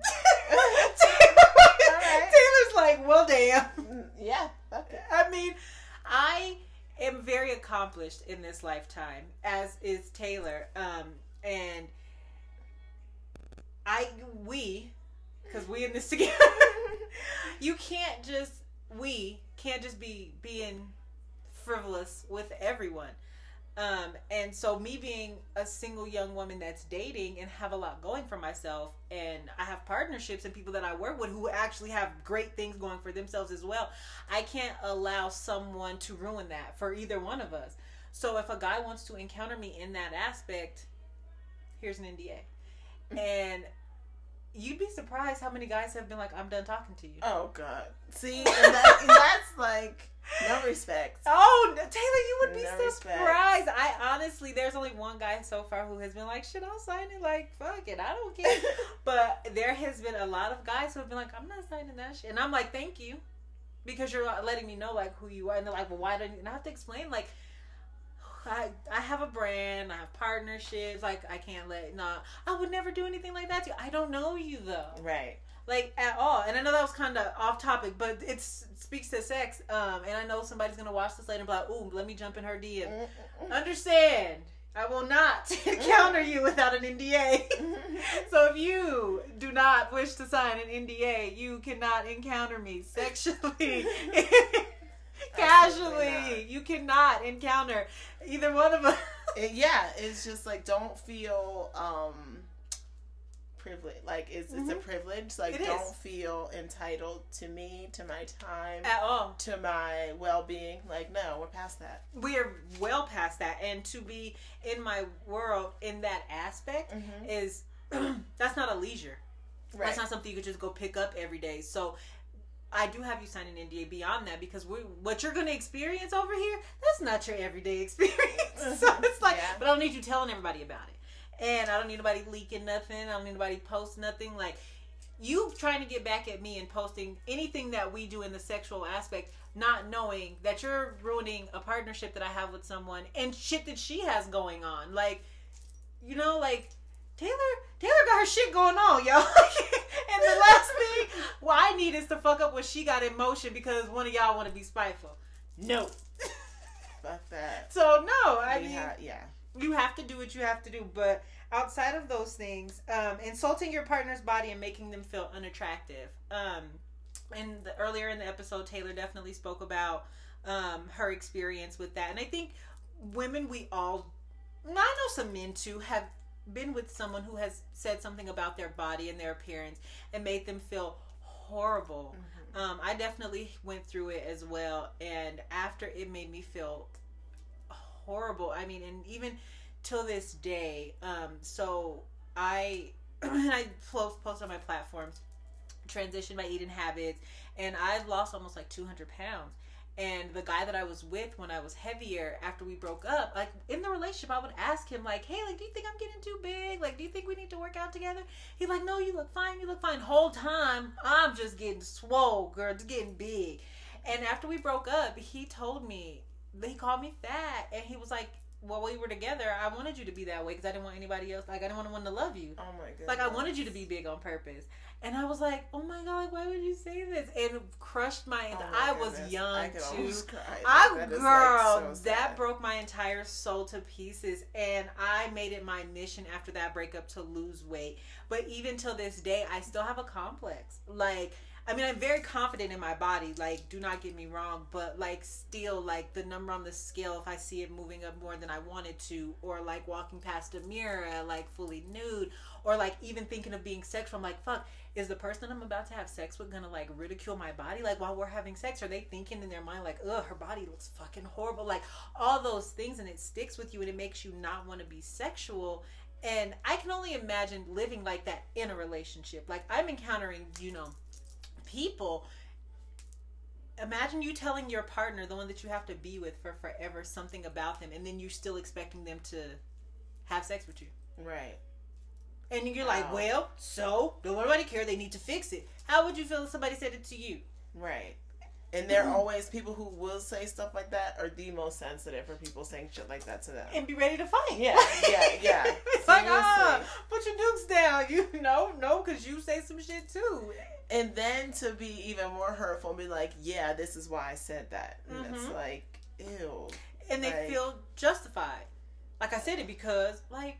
Taylor's like, well, damn. Mm, yeah. Okay. I mean, I am very accomplished in this lifetime, as is Taylor. Um, and I, we, because we in this together, you can't just, we can't just be being frivolous with everyone. Um, and so me being a single young woman that's dating and have a lot going for myself and I have partnerships and people that I work with who actually have great things going for themselves as well. I can't allow someone to ruin that for either one of us. So if a guy wants to encounter me in that aspect, here's an NDA. And you'd be surprised how many guys have been like, I'm done talking to you. Oh God. See, and, that, and that's like no respect. Oh, Taylor, you would be no surprised. Respect. I honestly, there's only one guy so far who has been like, "Shit, I'll sign it." Like, fuck it, I don't care. but there has been a lot of guys who have been like, "I'm not signing that shit," and I'm like, "Thank you," because you're letting me know like who you are, and they're like, "Well, why don't you?" And I have to explain like. I I have a brand. I have partnerships. Like I can't let no. I would never do anything like that to you. I don't know you though. Right like at all. And I know that was kind of off topic, but it speaks to sex. Um, and I know somebody's gonna watch this later and be like, "Ooh, let me jump in her DM." Understand? I will not encounter you without an NDA. so if you do not wish to sign an NDA, you cannot encounter me sexually. casually you cannot encounter either one of us yeah it's just like don't feel um privilege. Like it's mm-hmm. it's a mm-hmm. privilege. Like it don't is. feel entitled to me, to my time, at all, to my well being. Like no, we're past that. We are well past that, and to be in my world in that aspect mm-hmm. is that's not a leisure. Right. That's not something you could just go pick up every day. So I do have you sign an NDA beyond that because we what you're gonna experience over here, that's not your everyday experience. so mm-hmm. it's like, yeah. but I don't need you telling everybody about it and I don't need nobody leaking nothing. I don't need nobody post nothing. Like you trying to get back at me and posting anything that we do in the sexual aspect, not knowing that you're ruining a partnership that I have with someone and shit that she has going on. Like, you know, like Taylor, Taylor got her shit going on, yo. and the last thing what I need is to fuck up what she got in motion because one of y'all want to be spiteful. No. Fuck that. So no, I we mean, ha- yeah you have to do what you have to do but outside of those things um, insulting your partner's body and making them feel unattractive um, and the, earlier in the episode taylor definitely spoke about um, her experience with that and i think women we all i know some men too have been with someone who has said something about their body and their appearance and made them feel horrible mm-hmm. Um, i definitely went through it as well and after it made me feel horrible. I mean, and even till this day, um, so I and I post post on my platforms, transition my eating habits, and I've lost almost like two hundred pounds. And the guy that I was with when I was heavier, after we broke up, like in the relationship, I would ask him, like, "Hey, like, do you think I'm getting too big? Like, do you think we need to work out together?" He's like, "No, you look fine. You look fine." Whole time, I'm just getting swole, girl, just getting big. And after we broke up, he told me he called me fat, and he was like, "While we were together, I wanted you to be that way because I didn't want anybody else. Like I didn't want anyone to love you. Oh my god! Like I wanted you to be big on purpose." And I was like, "Oh my god! Like why would you say this?" And crushed my. Oh my I goodness. was young I too. I that girl, like so that broke my entire soul to pieces, and I made it my mission after that breakup to lose weight. But even till this day, I still have a complex. Like I mean, I'm very confident in my body. Like, do not get me wrong, but like, still, like the number on the scale, if I see it moving up more than I wanted to, or like walking past a mirror, like fully nude, or like even thinking of being sexual, I'm like, fuck, is the person I'm about to have sex with gonna like ridicule my body? Like while we're having sex, are they thinking in their mind like, ugh, her body looks fucking horrible? Like all those things, and it sticks with you, and it makes you not want to be sexual. And I can only imagine living like that in a relationship. Like I'm encountering, you know people imagine you telling your partner the one that you have to be with for forever something about them and then you're still expecting them to have sex with you right and you're wow. like well so don't nobody care they need to fix it how would you feel if somebody said it to you right and there are always people who will say stuff like that are the most sensitive for people saying shit like that to them. And be ready to fight. Yeah, yeah, yeah. it's like, ah, put your dukes down. You know, no, because you say some shit too and then to be even more hurtful and be like, yeah, this is why I said that. And mm-hmm. it's like, ew. And they like, feel justified. Like I said it because, like,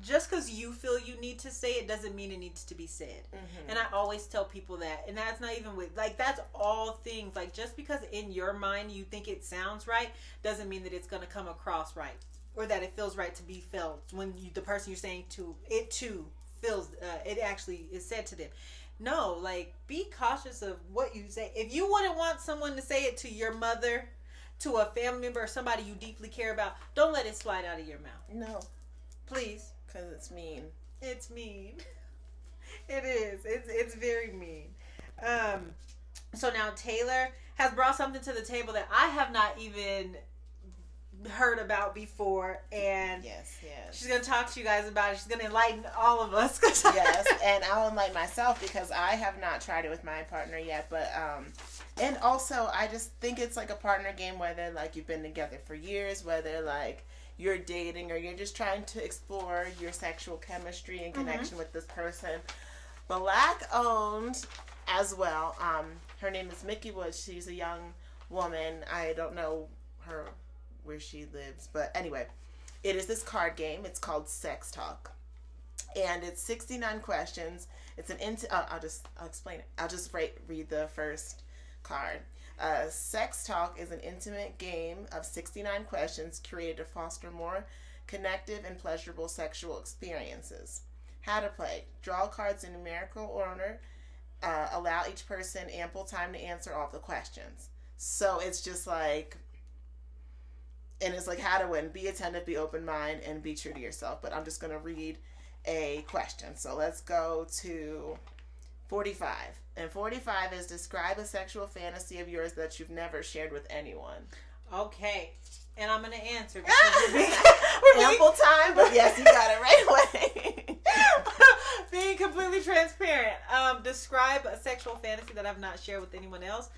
just because you feel you need to say it doesn't mean it needs to be said. Mm-hmm. And I always tell people that, and that's not even with like that's all things. Like just because in your mind you think it sounds right doesn't mean that it's going to come across right or that it feels right to be felt when you, the person you're saying to it to feels uh, it actually is said to them. No, like be cautious of what you say. If you wouldn't want someone to say it to your mother, to a family member, or somebody you deeply care about, don't let it slide out of your mouth. No, please, because it's mean. It's mean. it is. It's it's very mean. Um. So now Taylor has brought something to the table that I have not even heard about before and yes yes. she's gonna talk to you guys about it. She's gonna enlighten all of us. Yes and i'll enlighten myself because i have not tried it with my partner yet but um and also i just think it's like a partner game whether like you've been together for years whether like you're dating or you're just trying to explore your sexual chemistry and mm-hmm. connection mm-hmm. with this person. Black owned as well um her name is mickey woods. She's a young woman. I don't know her where she lives. But anyway, it is this card game. It's called Sex Talk, and it's sixty nine questions. It's an int. Uh, I'll just I'll explain it. I'll just write read the first card. Uh, Sex Talk is an intimate game of 69 questions created to foster more connective and pleasurable sexual experiences. How to play. Draw cards in numerical order. Uh, allow each person ample time to answer all the questions. So it's just like and it's like how to win. Be attentive be open mind and be true to yourself. But i'm just going to read a question. So let's go to 45 and 45 is describe a sexual fantasy of yours that you've never shared with anyone. Okay. And i'm going to answer because we're ample time but yes you got it right away. Being completely transparent. Um, describe a sexual fantasy that i've not shared with anyone else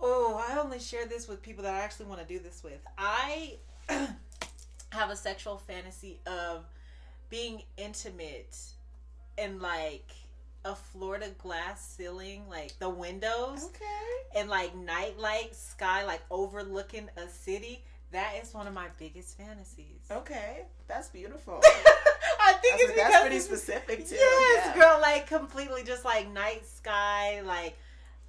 Oh, I only share this with people that I actually want to do this with. I have a sexual fantasy of being intimate and like a Florida glass ceiling, like the windows, okay, and like nightlight sky, like overlooking a city. That is one of my biggest fantasies. Okay, that's beautiful. I think that's, it's because that's pretty specific too. Yes, yeah. girl, like completely just like night sky, like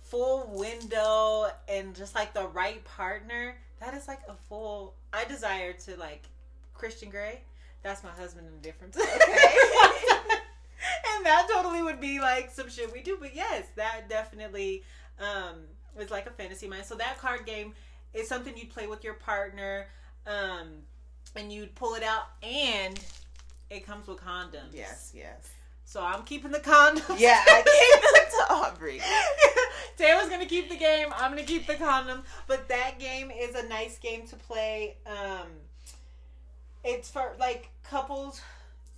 full window and just like the right partner, that is like a full. I desire to like Christian Grey. That's my husband in a different. Okay. and that totally would be like some shit we do. But yes, that definitely um, was like a fantasy mind. So that card game is something you'd play with your partner, um, and you'd pull it out, and it comes with condoms. Yes, yes. So I'm keeping the condoms. Yeah, I gave them to Aubrey. Taylor's gonna keep the game. I'm gonna keep the condom. But that game is a nice game to play. Um, it's for like couples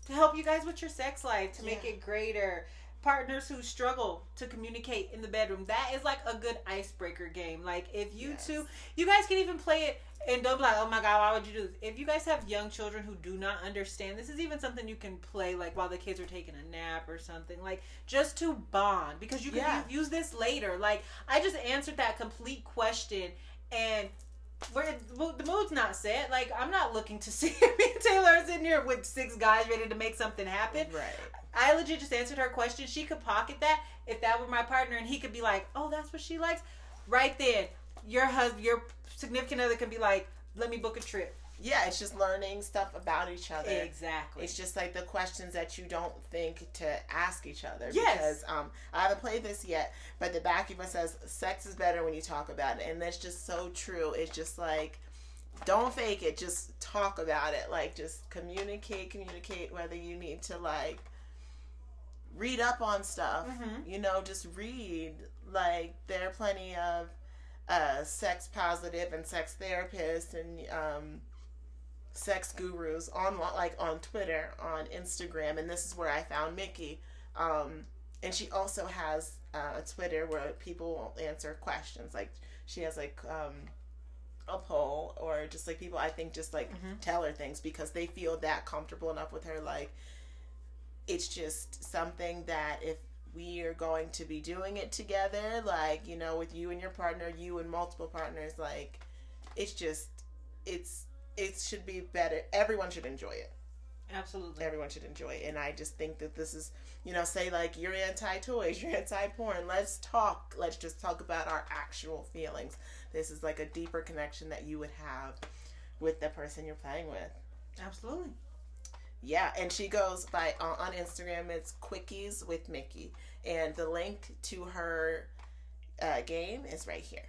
to help you guys with your sex life to make yeah. it greater partners who struggle to communicate in the bedroom. That is like a good icebreaker game. Like if you yes. two, you guys can even play it and don't be like, oh my god, why would you do this? If you guys have young children who do not understand, this is even something you can play like while the kids are taking a nap or something, like just to bond because you can yeah. use this later. Like I just answered that complete question and where the mood's not set. Like I'm not looking to see me and Taylor's in here with six guys ready to make something happen. Right. I legit just answered her question. She could pocket that if that were my partner, and he could be like, "Oh, that's what she likes." Right then, your husband, your significant other, can be like, "Let me book a trip." Yeah, it's just learning stuff about each other. Exactly. It's just like the questions that you don't think to ask each other. Yes. Because um, I haven't played this yet, but the back of it says sex is better when you talk about it, and that's just so true. It's just like don't fake it just talk about it like just communicate communicate whether you need to like read up on stuff. Mm-hmm. You know, just read. Like there are plenty of uh, sex positive and sex therapists and um, sex gurus on like on Twitter, on Instagram, and this is where I found Mickey. Um, and she also has uh, a Twitter where people answer questions. Like she has like um, a poll or just like people I think just like mm-hmm. tell her things because they feel that comfortable enough with her. Like it's just something that if we are going to be doing it together, like, you know, with you and your partner, you and multiple partners, like, it's just, it's, it should be better. Everyone should enjoy it. Absolutely. Everyone should enjoy it. And I just think that this is, you know, say like you're anti toys, you're anti porn. Let's talk. Let's just talk about our actual feelings. This is like a deeper connection that you would have with the person you're playing with. Absolutely. Yeah, and she goes by uh, on Instagram. It's Quickies with Mickey, and the link to her uh, game is right here.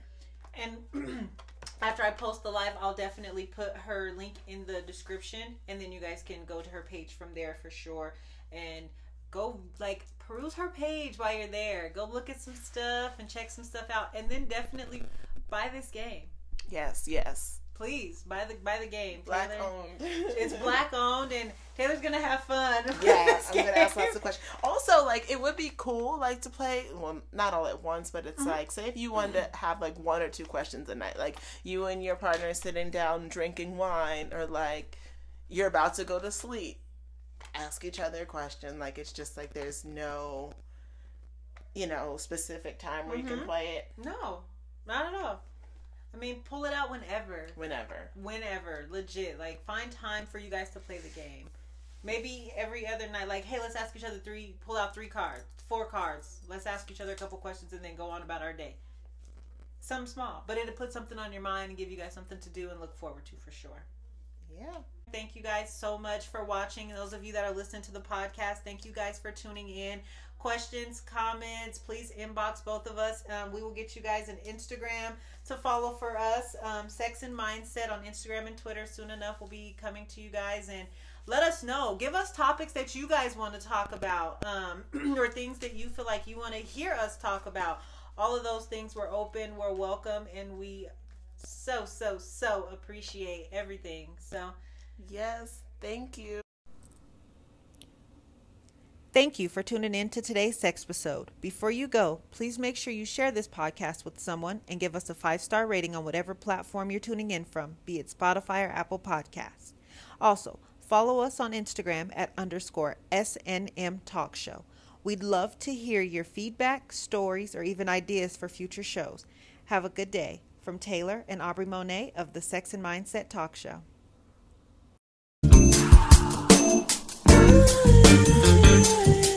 And after I post the live, I'll definitely put her link in the description, and then you guys can go to her page from there for sure, and go like peruse her page while you're there. Go look at some stuff and check some stuff out, and then definitely buy this game. Yes, yes. Please buy the buy the game. Black Taylor, owned. it's black owned, and Taylor's gonna have fun. Yeah, I'm gonna ask lots of questions. Also, like it would be cool, like to play. Well, not all at once, but it's mm-hmm. like say if you wanted to have like one or two questions a night, like you and your partner sitting down drinking wine, or like you're about to go to sleep. Ask each other a question. Like it's just like there's no, you know, specific time where mm-hmm. you can mm-hmm. play it. No, not at all. I mean, pull it out whenever. Whenever. Whenever. Legit. Like, find time for you guys to play the game. Maybe every other night, like, hey, let's ask each other three, pull out three cards, four cards. Let's ask each other a couple questions and then go on about our day. Something small, but it'll put something on your mind and give you guys something to do and look forward to for sure. Yeah. Thank you guys so much for watching. And those of you that are listening to the podcast, thank you guys for tuning in questions, comments, please inbox both of us. Um, we will get you guys an Instagram to follow for us. Um, Sex and Mindset on Instagram and Twitter soon enough will be coming to you guys and let us know. Give us topics that you guys want to talk about um, or things that you feel like you want to hear us talk about. All of those things we're open, we're welcome, and we so, so, so appreciate everything. So, yes, thank you. Thank you for tuning in to today's sex episode. Before you go, please make sure you share this podcast with someone and give us a five star rating on whatever platform you're tuning in from, be it Spotify or Apple Podcasts. Also, follow us on Instagram at underscore SNM Talk Show. We'd love to hear your feedback, stories, or even ideas for future shows. Have a good day. From Taylor and Aubrey Monet of the Sex and Mindset Talk Show. Bye.